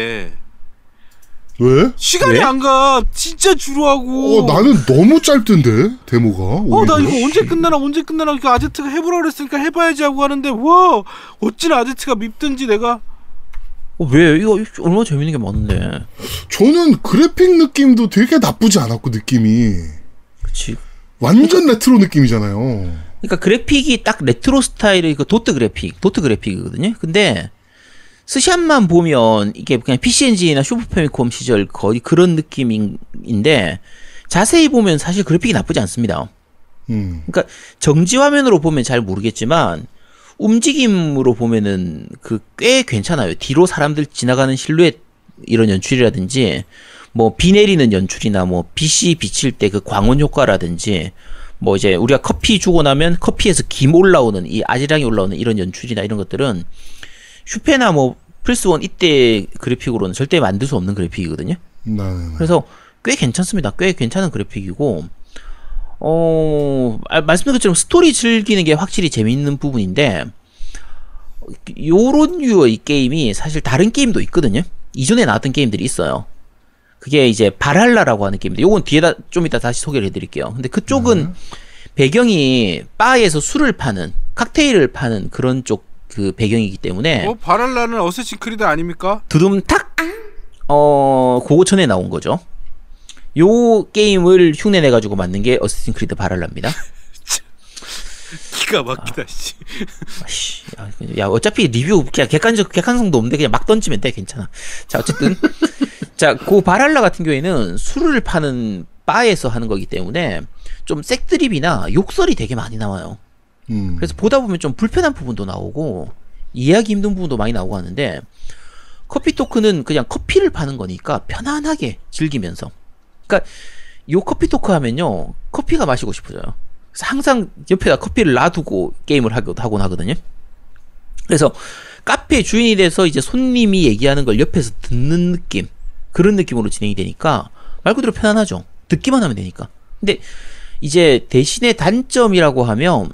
Speaker 3: 왜?
Speaker 2: 시간이
Speaker 1: 왜?
Speaker 2: 안 가 진짜 주루하고
Speaker 3: 어, 나는 너무 짧던데, 데모가.
Speaker 2: 어, 나
Speaker 3: 오히려.
Speaker 2: 이거 언제 끝나나, 언제 끝나나, 그 아제트가 해보라 그랬으니까 해봐야지 하고 하는데, 와, 어찌나 아제트가 밉든지 내가.
Speaker 1: 어, 왜 이거 얼마나 재밌는 게 많은데
Speaker 3: 저는 그래픽 느낌도 되게 나쁘지 않았고, 느낌이.
Speaker 1: 그치
Speaker 3: 완전 레트로 느낌이잖아요.
Speaker 1: 그러니까 그래픽이 딱 레트로 스타일의 그 도트 그래픽, 도트 그래픽이거든요. 근데 스샷만 보면 이게 그냥 PC 엔진이나 슈퍼 패미콤 시절 거의 그런 느낌인데 자세히 보면 사실 그래픽이 나쁘지 않습니다.
Speaker 3: 음.
Speaker 1: 그러니까 정지 화면으로 보면 잘 모르겠지만 움직임으로 보면은 그 꽤 괜찮아요. 뒤로 사람들 지나가는 실루엣 이런 연출이라든지 뭐 비 내리는 연출이나 뭐 빛이 비칠 때 그 광원 효과라든지 뭐 이제 우리가 커피 주고 나면 커피에서 김 올라오는 이 아지랑이 올라오는 이런 연출이나 이런 것들은 슈페나 뭐 플스1 이때 그래픽으로는 절대 만들 수 없는 그래픽이거든요.
Speaker 3: 네.
Speaker 1: 그래서 꽤 괜찮습니다. 꽤 괜찮은 그래픽이고, 어, 아, 말씀드린 것처럼 스토리 즐기는 게 확실히 재밌는 부분인데, 요런 류의 게임이 사실 다른 게임도 있거든요. 이전에 나왔던 게임들이 있어요. 그게 이제 발할라라고 하는 게임인데, 요건 뒤에다 좀 이따 다시 소개를 해드릴게요. 근데 그쪽은 배경이 바에서 술을 파는, 칵테일을 파는 그런 쪽 그 배경이기 때문에,
Speaker 2: 어, 발할라는 Assassin's Creed 아닙니까?
Speaker 1: 두둠탁 어 고고 전에 나온 거죠. 요 게임을 흉내 내 가지고 만든 게 Assassin's Creed 발할라입니다.
Speaker 2: 기가 막히다, 씨.
Speaker 1: 아씨, 야, 그냥- 야, 어차피 리뷰 그냥 객관적 객관성도 없는데 그냥 막 던지면 돼 괜찮아. 자 어쨌든 자그 바랄라 같은 경우에는 술을 파는 바에서 하는 거기 때문에 좀 색드립이나 욕설이 되게 많이 나와요.
Speaker 3: 음.
Speaker 1: 그래서 보다 보면 좀 불편한 부분도 나오고 이해하기 힘든 부분도 많이 나오고 하는데 커피 토크는 그냥 커피를 파는 거니까 편안하게 즐기면서 그러니까 요 커피 토크 하면요 커피가 마시고 싶어져요 항상 옆에다 커피를 놔두고 게임을 하곤 하거든요 그래서 카페 주인이 돼서 이제 손님이 얘기하는 걸 옆에서 듣는 느낌 그런 느낌으로 진행이 되니까 말 그대로 편안하죠 듣기만 하면 되니까 근데 이제 대신에 단점이라고 하면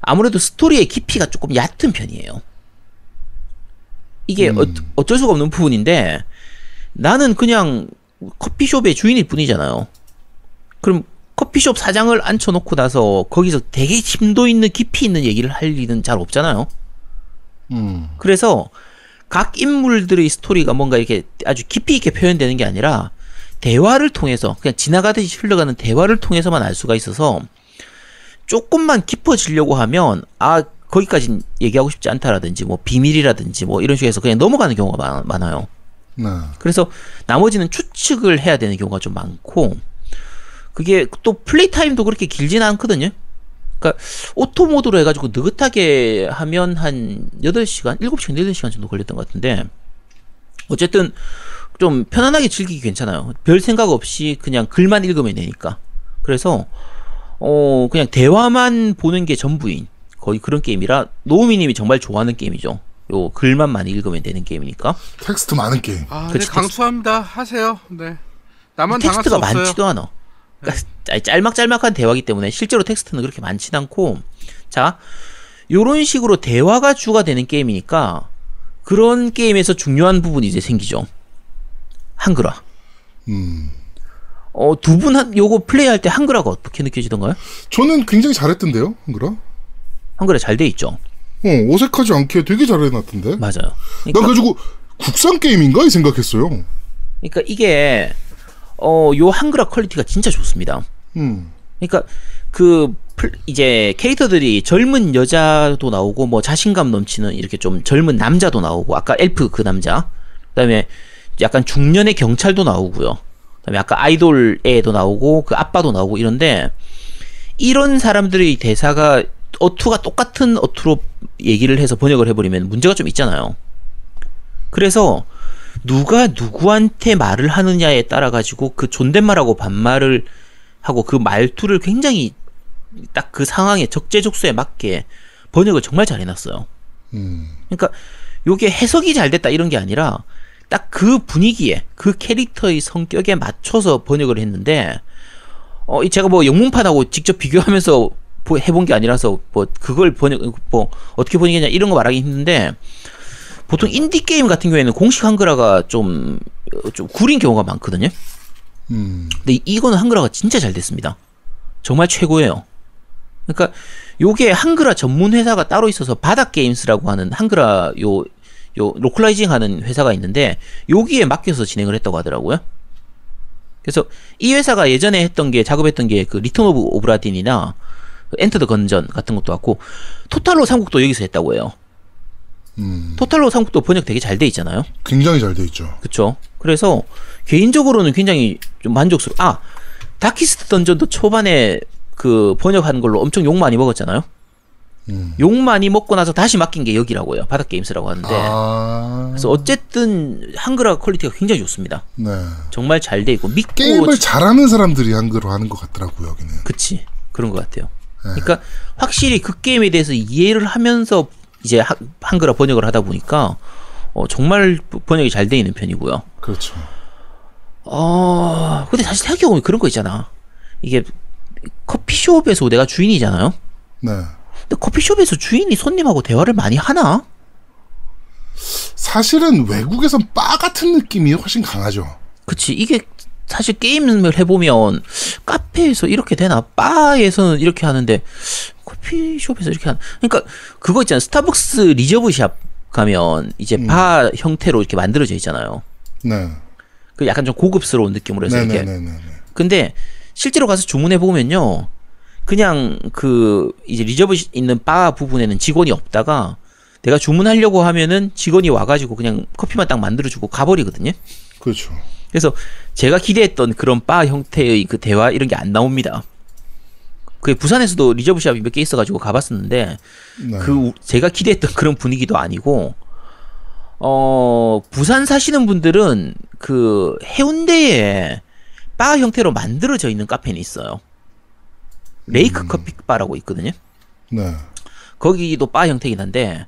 Speaker 1: 아무래도 스토리의 깊이가 조금 얕은 편이에요. 이게
Speaker 3: 음.
Speaker 1: 어, 어쩔 수가 없는 부분인데 나는 그냥 커피숍의 주인일 뿐이잖아요. 그럼 커피숍 사장을 앉혀놓고 나서 거기서 되게 심도 있는 깊이 있는 얘기를 할 일은 잘 없잖아요.
Speaker 3: 음.
Speaker 1: 그래서 각 인물들의 스토리가 뭔가 이렇게 아주 깊이 있게 표현되는 게 아니라 대화를 통해서 그냥 지나가듯이 흘러가는 대화를 통해서만 알 수가 있어서 조금만 깊어지려고 하면 아 거기까진 얘기하고 싶지 않다라든지 뭐 비밀이라든지 뭐 이런 식으로 해서 그냥 넘어가는 경우가 많, 많아요.
Speaker 3: 네.
Speaker 1: 그래서 나머지는 추측을 해야 되는 경우가 좀 많고 그게 또 플레이 타임도 그렇게 길지는 않거든요. 그러니까 auto mode로 해가지고 느긋하게 하면 한 8시간, 7시간, 8시간 정도 걸렸던 것 같은데 어쨌든 좀 편안하게 즐기기 괜찮아요. 별 생각 없이 그냥 글만 읽으면 되니까. 그래서 어 그냥 대화만 보는 게 전부인 거의 그런 게임이라 노우미님이 정말 좋아하는 게임이죠. 요 글만 많이 읽으면 되는 게임이니까
Speaker 3: 텍스트 많은 게임.
Speaker 2: 아, 네,
Speaker 1: 그치,
Speaker 2: 강추합니다. 하세요. 네. 나만
Speaker 1: 텍스트가.
Speaker 2: 네.
Speaker 1: 많지도 않아. 그러니까 짤- 짤막짤막한 대화기 때문에 실제로 텍스트는 그렇게 많진 않고 자 요런 식으로 대화가 주가 되는 게임이니까 그런 게임에서 중요한 부분이 이제 생기죠. 한글화.
Speaker 3: 음.
Speaker 1: 어, 두 분 한, 요거 플레이할 때 한글화가 어떻게 느껴지던가요?
Speaker 3: 저는 굉장히 잘했던데요, 한글아.
Speaker 1: 한글화 잘 돼 있죠.
Speaker 3: 어, 어색하지 않게 되게 잘해놨던데.
Speaker 1: 맞아요.
Speaker 3: 난
Speaker 1: 그러니까,
Speaker 3: 그래가지고 국산 게임인가 이 생각했어요.
Speaker 1: 그러니까 이게 어, 요 한글화 퀄리티가 진짜 좋습니다.
Speaker 3: 음.
Speaker 1: 그러니까 그 플- 이제 캐릭터들이 젊은 여자도 나오고 뭐 자신감 넘치는 이렇게 좀 젊은 남자도 나오고 아까 엘프 그 남자 그다음에 약간 중년의 경찰도 나오고요. 그다음에 아까 아이돌 애도 나오고 그 아빠도 나오고 이런데 이런 사람들의 대사가 어투가 똑같은 어투로 얘기를 해서 번역을 해버리면 문제가 좀 있잖아요. 그래서 누가 누구한테 말을 하느냐에 따라 가지고 그 존댓말하고 반말을 하고 그 말투를 굉장히 딱 그 상황에 적재적소에 맞게 번역을 정말 잘 해놨어요.
Speaker 3: 음.
Speaker 1: 그러니까 요게 해석이 잘 됐다 이런 게 아니라 딱 그 분위기에 그 캐릭터의 성격에 맞춰서 번역을 했는데 어, 이 제가 뭐 영문판하고 직접 비교하면서 보- 해본 게 아니라서 뭐 그걸 번역 뭐 어떻게 번역했냐 이런 거 말하기 힘든데 보통 인디 게임 같은 경우에는 공식 한글화가 좀, 어, 좀 구린 경우가 많거든요.
Speaker 3: 음.
Speaker 1: 근데 이- 이거는 한글화가 진짜 잘 됐습니다. 정말 최고예요. 그러니까 요게 한글화 전문 회사가 따로 있어서 바닥 Games라고 하는 한글화 요, 요 localizing 하는 회사가 있는데 여기에 맡겨서 진행을 했다고 하더라고요. 그래서 이 회사가 예전에 했던 게 작업했던 게 그 Return of the Obra Dinn이나 그 Enter the Gungeon 같은 것도 같고 Total War 삼국도 여기서 했다고 해요.
Speaker 3: 음.
Speaker 1: Total War 삼국도 번역 되게 잘 돼 있잖아요.
Speaker 3: 굉장히 잘 돼 있죠.
Speaker 1: 그쵸. 그래서 개인적으로는 굉장히 좀 만족스러워. 아, Darkest Dungeon도 초반에 그 번역하는 걸로 엄청 욕 많이 먹었잖아요.
Speaker 3: 음.
Speaker 1: 욕 많이 먹고 나서 다시 맡긴 게 여기라고요. 바닥 Games라고 하는데.
Speaker 3: 아.
Speaker 1: 네. 그래서 어쨌든 한글화 퀄리티가 굉장히 좋습니다.
Speaker 3: 네.
Speaker 1: 정말 잘 돼 있고 믿고
Speaker 3: 게임을
Speaker 1: 지-
Speaker 3: 잘하는 사람들이 한글로 하는 것 같더라고요, 여기는.
Speaker 1: 그치 그런 것 같아요.
Speaker 3: 네.
Speaker 1: 그러니까 확실히 그 게임에 대해서 이해를 하면서 이제 하- 한글화 번역을 하다 보니까 어, 정말 번역이 잘 돼 있는 편이고요.
Speaker 3: 그렇죠.
Speaker 1: 어, 근데 사실 생각해보면 그런 거 있잖아. 이게 커피숍에서 내가 주인이잖아요.
Speaker 3: 네.
Speaker 1: 근데 커피숍에서 주인이 손님하고 대화를 많이 하나?
Speaker 3: 사실은 외국에선 바 같은 느낌이 훨씬 강하죠.
Speaker 1: 그치. 이게 사실 게임을 해보면 카페에서 이렇게 되나? 바에서는 이렇게 하는데 커피숍에서 이렇게 하나? 그러니까 그거 있잖아. 스타벅스 Reserve shop 가면 이제 바 형태로 이렇게 만들어져 있잖아요.
Speaker 3: 네.
Speaker 1: 그 약간 좀 고급스러운 느낌으로 해서 이렇게. 근데 실제로 가서 주문해 보면요. 그냥 그 이제 Reserve 있는 바 부분에는 직원이 없다가 내가 주문하려고 하면은 직원이 와가지고 그냥 커피만 딱 만들어주고 가버리거든요.
Speaker 3: 그렇죠.
Speaker 1: 그래서 제가 기대했던 그런 바 형태의 그 대화 이런 게 안 나옵니다. 그 부산에서도 Reserve shop이 몇 개 있어가지고 가봤었는데
Speaker 3: 네.
Speaker 1: 그 우- 제가 기대했던 그런 분위기도 아니고 어 부산 사시는 분들은 그 해운대에 바 형태로 만들어져 있는 카페는 있어요. Lake Coffee Bar라고 있거든요.
Speaker 3: 네.
Speaker 1: 거기도 바 형태긴 한데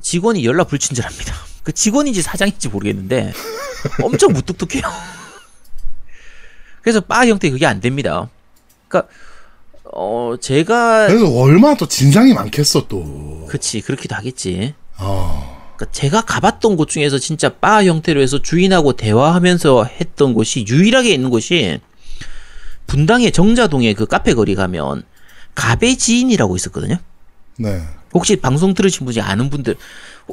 Speaker 1: 직원이 연락 불친절합니다. 그 직원인지 사장인지 모르겠는데 엄청 무뚝뚝해요. 그래서 바 형태 그게 안 됩니다. 그러니까 어 제가
Speaker 3: 그래서 얼마나 또 진상이 많겠어 또.
Speaker 1: 그치 그렇기도 하겠지.
Speaker 3: 어.
Speaker 1: 그러니까 제가 가봤던 곳 중에서 진짜 바 형태로 해서 주인하고 대화하면서 했던 곳이 유일하게 있는 곳이 분당의 정자동에 그 카페 거리 가면 가베지인이라고 있었거든요.
Speaker 3: 네.
Speaker 1: 혹시 방송 들으신 분이 아는 분들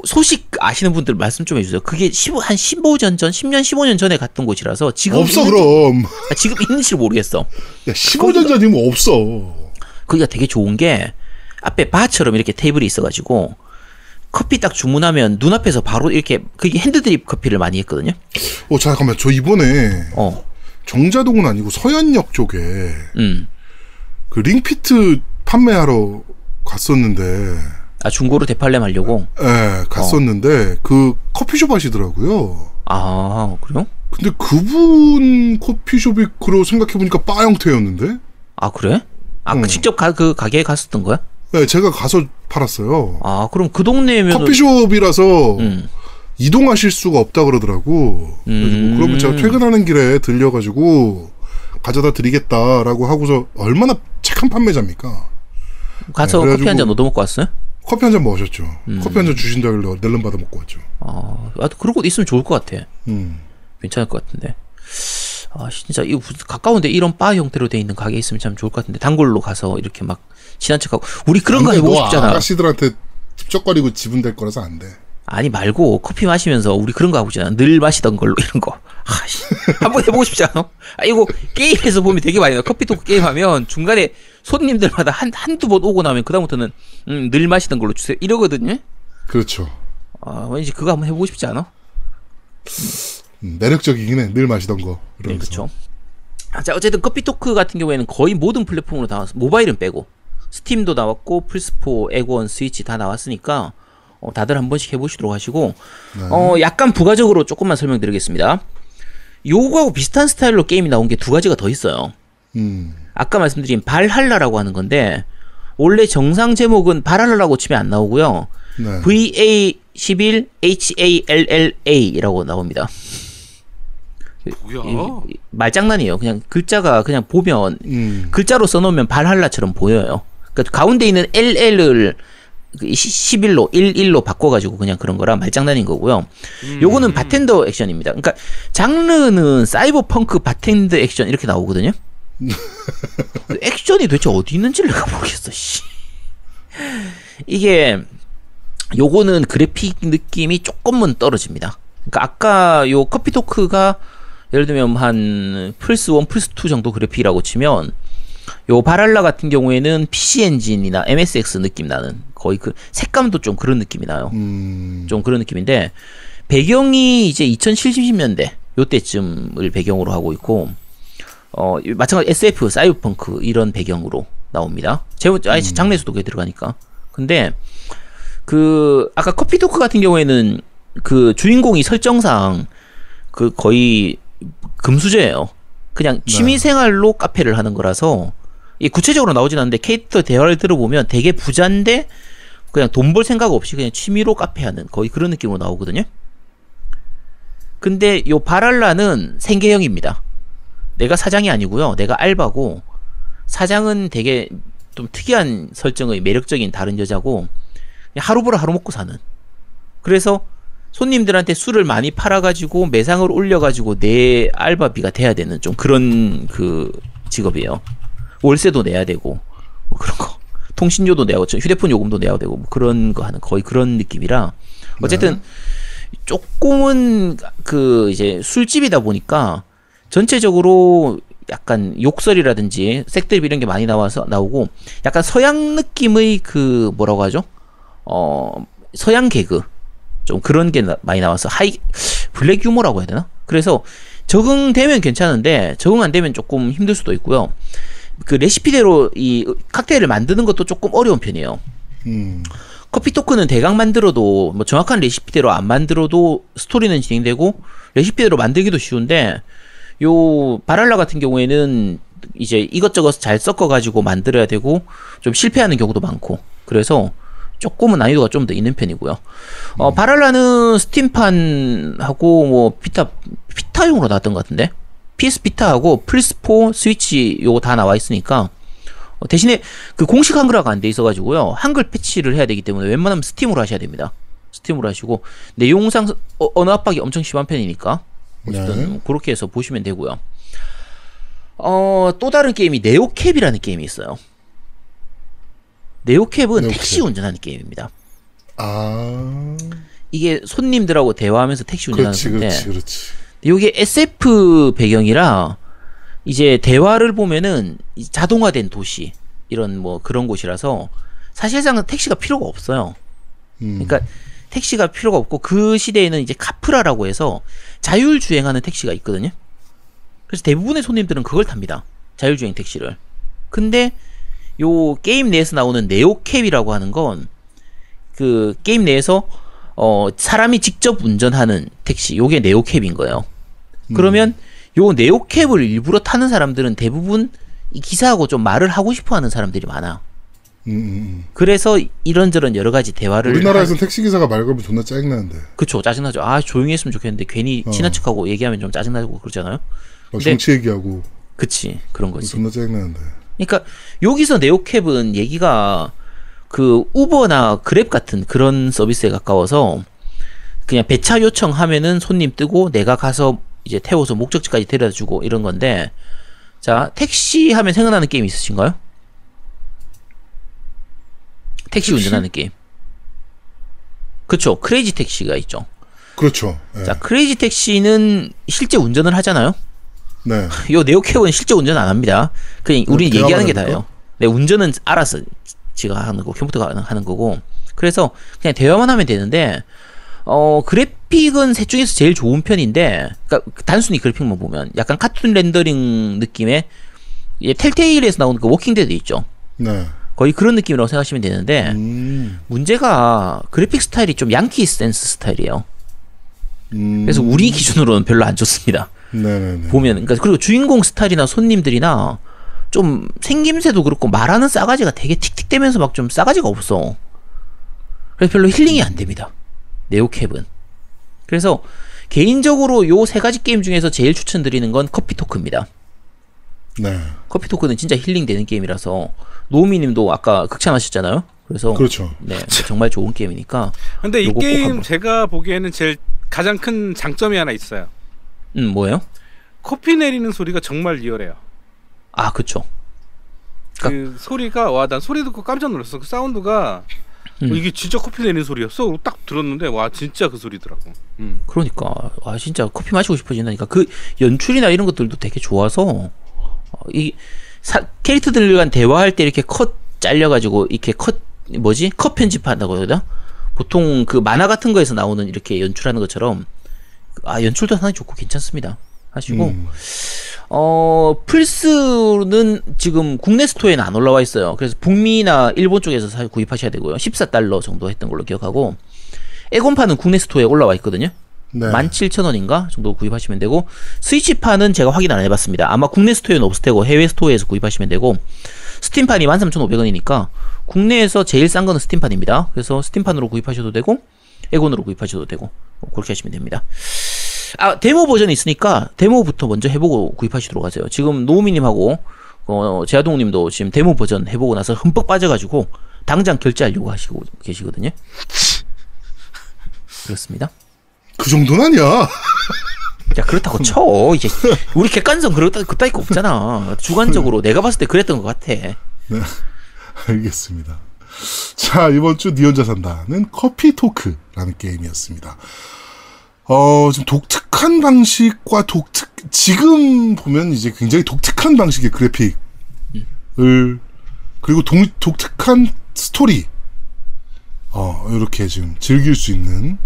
Speaker 1: 소식 아시는 분들 말씀 좀 해주세요. 그게 15, 한 15년 전, 10년, 15년 전에 갔던 곳이라서 지금
Speaker 3: 없어
Speaker 1: 있는지-
Speaker 3: 그럼.
Speaker 1: 아, 지금 있는지 모르겠어.
Speaker 3: 야 15년 전이면 없어.
Speaker 1: 거기가 되게 좋은 게 앞에 바처럼 이렇게 테이블이 있어가지고 커피 딱 주문하면 눈앞에서 바로 이렇게 그게 핸드드립 커피를 많이 했거든요.
Speaker 3: 어 잠깐만 저 이번에
Speaker 1: 어,
Speaker 3: 정자동은 아니고 서현역 쪽에
Speaker 1: 음,
Speaker 3: 그 링피트 판매하러 갔었는데
Speaker 1: 아 중고로 대팔렘 하려고.
Speaker 3: 예, 갔었는데 그 커피숍 하시더라고요.
Speaker 1: 아 그래요?
Speaker 3: 근데 그분 커피숍이 그러고 생각해 보니까 바 형태였는데?
Speaker 1: 아 그래? 아그
Speaker 3: 음.
Speaker 1: 직접 가, 그 가게에 갔었던 거야?
Speaker 3: 네, 제가 가서 팔았어요.
Speaker 1: 아 그럼 그 동네면
Speaker 3: 커피숍이라서
Speaker 1: 음.
Speaker 3: 이동하실 수가 없다 그러더라고.
Speaker 1: 음.
Speaker 3: 그러면 제가 퇴근하는 길에 들려가지고 가져다 드리겠다라고 하고서 얼마나 착한 판매자입니까?
Speaker 1: 가서
Speaker 3: 네,
Speaker 1: 커피 한잔
Speaker 3: 그래가지고-
Speaker 1: 얻어 먹고 왔어요?
Speaker 3: 커피 한잔 마셨죠.
Speaker 1: 음.
Speaker 3: 커피 한 잔 주신다길래 낼름 받아 먹고 왔죠.
Speaker 1: 아, 아 그런 곳 있으면 좋을 것 같아.
Speaker 3: 음.
Speaker 1: 괜찮을 것 같은데. 아 진짜 이거 가까운데 이런 바 형태로 돼 있는 가게 있으면 참 좋을 것 같은데 단골로 가서 이렇게 막 친한 척하고 우리 그런 거 해보고
Speaker 3: 너
Speaker 1: 싶잖아.
Speaker 3: 아가씨들한테 찝쩍거리고 지분댈 거라서 안 돼.
Speaker 1: 아니 말고 커피 마시면서 우리 그런 거 하고 있잖아. 늘 마시던 걸로 이런 거. 아씨 한번 해보고 싶지 않아? 아 이거 게임에서 보면 되게 많이 나. Coffee Talk 게임 하면 중간에 손님들마다 한 한두 번 오고 나면 그다음부터는 음, 늘 마시던 걸로 주세요 이러거든요.
Speaker 3: 그렇죠.
Speaker 1: 아 왠지 그거 한번 해보고 싶지 않아?
Speaker 3: 음, 매력적이긴 해. 늘 마시던 거.
Speaker 1: 네. 그렇죠. 아, 자, 어쨌든 Coffee Talk 같은 경우에는 거의 모든 플랫폼으로 나왔어. 모바일은 빼고 스팀도 나왔고 플스4, 에고원, 스위치 다 나왔으니까 어, 다들 한 번씩 해보시도록 하시고 어, 약간 부가적으로 조금만 설명드리겠습니다. 요거하고 비슷한 스타일로 게임이 나온 게 두 가지가 더 있어요.
Speaker 3: 음.
Speaker 1: 아까 말씀드린 발할라라고 하는 건데 원래 정상 제목은 발할라라고 치면 안 나오고요.
Speaker 3: 네.
Speaker 1: VA11 HALLA라고 나옵니다.
Speaker 2: 뭐야?
Speaker 1: 이- 이- 말장난이에요. 그냥 글자가 그냥 보면
Speaker 3: 음.
Speaker 1: 글자로 써놓으면 발할라처럼 보여요. 그러니까 가운데 있는 LL을 11로 11로 바꿔가지고 그냥 그런 거라 말장난인 거고요. 요거는 바텐더 액션입니다. 그러니까 장르는 사이버펑크 바텐더 액션 이렇게 나오거든요. 액션이 도대체 어디 있는지를 내가 모르겠어. 씨. 이게 요거는 그래픽 느낌이 조금은 떨어집니다. 그러니까 아까 요 Coffee Talk가 예를 들면 한 플스 1, 플스 2 정도 그래픽이라고 치면 요 발할라 같은 경우에는 PC 엔진이나 MSX 느낌 나는 거의 그 색감도 좀 그런 느낌이 나요.
Speaker 3: 음.
Speaker 1: 좀 그런 느낌인데 배경이 이제 2070년대 요때쯤을 배경으로 하고 있고 어 마찬가지 SF 사이버펑크 이런 배경으로 나옵니다. 제목 아니 장르에서도 그게 들어가니까. 근데 그 아까 Coffee Talk 같은 경우에는 그 주인공이 설정상 그 거의 금수저예요. 그냥 취미 생활로 카페를 하는 거라서 이 구체적으로 나오진 않는데 캐릭터 대화를 들어보면 되게 부자인데 그냥 돈 벌 생각 없이 그냥 취미로 카페 하는 거의 그런 느낌으로 나오거든요. 근데 요 바랄라는 생계형입니다. 내가 사장이 아니고요. 내가 알바고 사장은 되게 좀 특이한 설정의 매력적인 다른 여자고 하루 벌어 하루 먹고 사는. 그래서 손님들한테 술을 많이 팔아가지고 매상을 올려가지고 내 알바비가 돼야 되는 좀 그런 그 직업이에요. 월세도 내야 되고 뭐 그런 거. 통신료도 내야 되고 휴대폰 요금도 내야 되고 뭐 그런 거 하는 거의 그런 느낌이라 어쨌든 조금은 그 이제 술집이다 보니까 전체적으로 약간 욕설이라든지 색드립 이런 게 많이 나와서 나오고 약간 서양 느낌의 그 뭐라고 하죠? 어 서양 개그 좀 그런 게 나- 많이 나와서 하이 블랙 유머라고 해야 되나? 그래서 적응되면 괜찮은데 적응 안 되면 조금 힘들 수도 있고요. 그 레시피대로 이 칵테일을 만드는 것도 조금 어려운 편이에요.
Speaker 3: 음.
Speaker 1: Coffee Talk는 대강 만들어도 뭐 정확한 레시피대로 안 만들어도 스토리는 진행되고 레시피대로 만들기도 쉬운데 요 발할라 같은 경우에는 이제 이것저것 잘 섞어 가지고 만들어야 되고 좀 실패하는 경우도 많고 그래서 조금은 난이도가 좀 더 있는 편이고요. 어 발할라는 Steam판하고 뭐 Vita Vita용으로 나왔던 것 같은데 PS Vita하고 플스4 스위치 요거 다 나와 있으니까 어, 대신에 그 공식 한글화가 안 돼 있어가지고요 한글 패치를 해야 되기 때문에 웬만하면 Steam으로 하셔야 됩니다. Steam으로 하시고 내용상 어, 언어 압박이 엄청 심한 편이니까 어쨌든
Speaker 3: 네.
Speaker 1: 그렇게 해서 보시면 되고요. 어, 또 다른 게임이 네오캡이라는 게임이 있어요. 네오캡은
Speaker 3: 네오캡.
Speaker 1: 택시 운전하는 게임입니다.
Speaker 3: 아.
Speaker 1: 이게 손님들하고 대화하면서 택시 운전하는
Speaker 3: 그렇지,
Speaker 1: 건데
Speaker 3: 그렇지, 그렇지.
Speaker 1: 이게 SF 배경이라 이제 대화를 보면은 이 자동화된 도시 이런 뭐 그런 곳이라서 사실상은 택시가 필요가 없어요.
Speaker 3: 음.
Speaker 1: 그러니까 택시가 필요가 없고 그 시대에는 이제 Capra라고 해서 자율 주행하는 택시가 있거든요. 그래서 대부분의 손님들은 그걸 탑니다. 자율 주행 택시를. 근데 요 게임 내에서 나오는 Neo Cab이라고 하는 건 그 게임 내에서 어 사람이 직접 운전하는 택시 요게 Neo Cab인 거예요. 그러면 요 Neo Cab을 일부러 타는 사람들은 대부분 이 기사하고 좀 말을 하고 싶어 하는 사람들이 많아.
Speaker 3: 음, 음,
Speaker 1: 그래서 이런저런 여러 가지
Speaker 3: 음.
Speaker 1: 대화를
Speaker 3: 우리나라에서 는 택시 기사가 말 걸면 존나 짜증나는데
Speaker 1: 그쵸 짜증나죠. 아 조용히 했으면 좋겠는데 괜히
Speaker 3: 어.
Speaker 1: 친한 척하고 얘기하면 좀 짜증나고 그러잖아요.
Speaker 3: 막
Speaker 1: 근데-
Speaker 3: 정치 얘기하고
Speaker 1: 그치 그런 거지.
Speaker 3: 존나 짜증나는데.
Speaker 1: 그러니까 여기서 네오캡은 얘기가 그 우버나 그랩 같은 그런 서비스에 가까워서 그냥 배차 요청하면은 손님 뜨고 내가 가서 이제 태워서 목적지까지 데려다 주고 이런 건데 자 택시 하면 생각나는 게임 있으신가요? 택시, 운전하는 게임. 그쵸 Crazy Taxi가 있죠.
Speaker 3: 그렇죠. 예.
Speaker 1: 자 Crazy Taxi는 실제 운전을 하잖아요.
Speaker 3: 네.
Speaker 1: 요 Neo Cab은 실제 운전 안 합니다. 그냥 우리는
Speaker 3: 대화만
Speaker 1: 얘기하는 게? 다예요. 네, 운전은 알아서 지가 하는 거고 컴퓨터가 하는 거고. 그래서 그냥 대화만 하면 되는데 어 그래픽은 셋 중에서 제일 좋은 편인데 그러니까 단순히 그래픽만 보면 약간 카툰 렌더링 느낌의 예, Telltale에서 나오는 그 Walking Dead 있죠.
Speaker 3: 네.
Speaker 1: 거의 그런 느낌이라고 생각하시면 되는데
Speaker 3: 음.
Speaker 1: 문제가 그래픽 스타일이 좀 양키 센스 스타일이에요.
Speaker 3: 음.
Speaker 1: 그래서 우리 기준으로는 별로 안 좋습니다.
Speaker 3: 네네네.
Speaker 1: 보면 그러니까 그리고 주인공 스타일이나 손님들이나 좀 생김새도 그렇고 말하는 싸가지가 되게 틱틱대면서 막 좀 싸가지가 없어. 그래서 별로 힐링이 안 됩니다. Neo Cab은. 그래서 개인적으로 요 세 가지 게임 중에서 제일 추천드리는 건 Coffee Talk입니다.
Speaker 3: 네.
Speaker 1: 커피 토크는 진짜 힐링되는 게임이라서 노우미님도 아까 극찬하셨잖아요. 그래서
Speaker 3: 그렇죠.
Speaker 1: 네 정말 좋은 게임이니까
Speaker 2: 근데 이 게임. 제가 보기에는 제일 가장 큰 장점이 하나 있어요.
Speaker 1: 음 뭐예요?
Speaker 2: 커피 내리는 소리가 정말 리얼해요.
Speaker 1: 아 그쵸.
Speaker 2: 그 소리가 와 난 소리 듣고 깜짝 놀랐어. 그 사운드가
Speaker 1: 음.
Speaker 2: 어, 이게 진짜 커피 내리는 소리였어. 딱 들었는데 와 진짜 그 소리더라고. 음.
Speaker 1: 그러니까 아 진짜 커피 마시고 싶어진다니까 그 연출이나 이런 것들도 되게 좋아서 어, 이 사, 캐릭터들 간 대화할 때 이렇게 컷 잘려가지고 이렇게 컷 뭐지 컷 편집한다고 해야 되나 보통 그 만화 같은 거에서 나오는 이렇게 연출하는 것처럼 아 연출도 상당히 좋고 괜찮습니다 하시고
Speaker 3: 음.
Speaker 1: 어 플스는 지금 국내 스토어에는 안 올라와 있어요. 그래서 북미나 일본 쪽에서 사- 구입하셔야 되고요. 14달러 정도 했던 걸로 기억하고 엑원판은 국내 스토어에 올라와 있거든요.
Speaker 3: 네.
Speaker 1: 17,000원인가 정도 구입하시면 되고 Switch판은 제가 확인 안 해봤습니다. 아마 국내 스토어에는 없을 테고 해외 스토어에서 구입하시면 되고 Steam판이 13,500원이니까 국내에서 제일 싼 거는 Steam판입니다. 그래서 Steam판으로 구입하셔도 되고 엑원으로 구입하셔도 되고 뭐 그렇게 하시면 됩니다. 아 데모 버전이 있으니까 데모부터 먼저 해보고 구입하시도록 하세요. 지금 노우미님하고 어, 제아동님도 지금 데모 버전 해보고 나서 흠뻑 빠져가지고 당장 결제하려고 하시고 계시거든요. 그렇습니다.
Speaker 3: 그 정도는 아니야.
Speaker 1: 야 그렇다고 쳐 이제 우리 객관성 그렇다 그따위 거 없잖아 주관적으로 내가 봤을 때 그랬던 것 같아
Speaker 3: 알겠습니다. 자, 이번 주 니 혼자 산다는 커피 토크라는 게임이었습니다. 어, 좀 독특한 방식과 독특, 지금 보면 이제 굉장히 독특한 방식의 그래픽을, 그리고 동, 독특한 스토리, 어, 이렇게 지금 즐길 수 있는,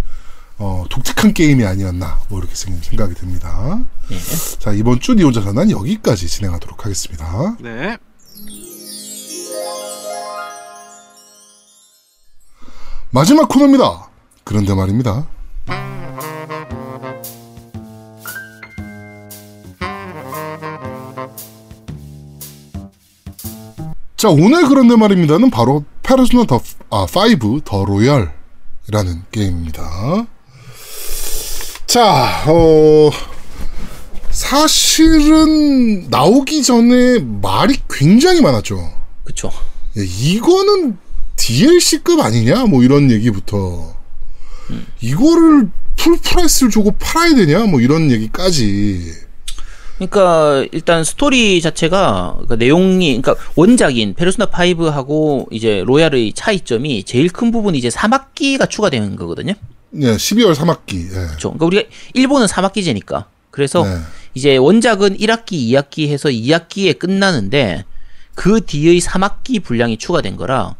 Speaker 3: 어, 독특한 게임이 아니었나, 뭐 이렇게 생- 생각이 듭니다.
Speaker 1: 예.
Speaker 3: 자, 이번 주 니 혼자 산다는 여기까지 진행하도록 하겠습니다.
Speaker 2: 네.
Speaker 3: 마지막 코너입니다. 그런데 말입니다. 자, 오늘 그런데 말입니다는 바로 Persona The, 아, 5 The Royal이라는 게임입니다. 자, 어, 사실은 나오기 전에 말이 굉장히 많았죠.
Speaker 1: 그쵸
Speaker 3: 야, 이거는 DLC급 아니냐? 뭐 이런 얘기부터. 이거를 full price를 주고 팔아야 되냐? 뭐 이런 얘기까지.
Speaker 1: 그러니까 일단 스토리 자체가 그러니까 내용이 그러니까 원작인 페르소나 5하고 이제 로얄의 차이점이 제일 큰 부분이 이제 삼학기가 추가되는 거거든요.
Speaker 3: 네, 12월 3학기. 예.
Speaker 1: 그렇죠. 그러니까 우리가 일본은 삼학기제니까. 그래서
Speaker 3: 네.
Speaker 1: 이제 원작은 1학기, 2학기 해서 2학기에 끝나는데 그 뒤의 3학기 분량이 추가된 거라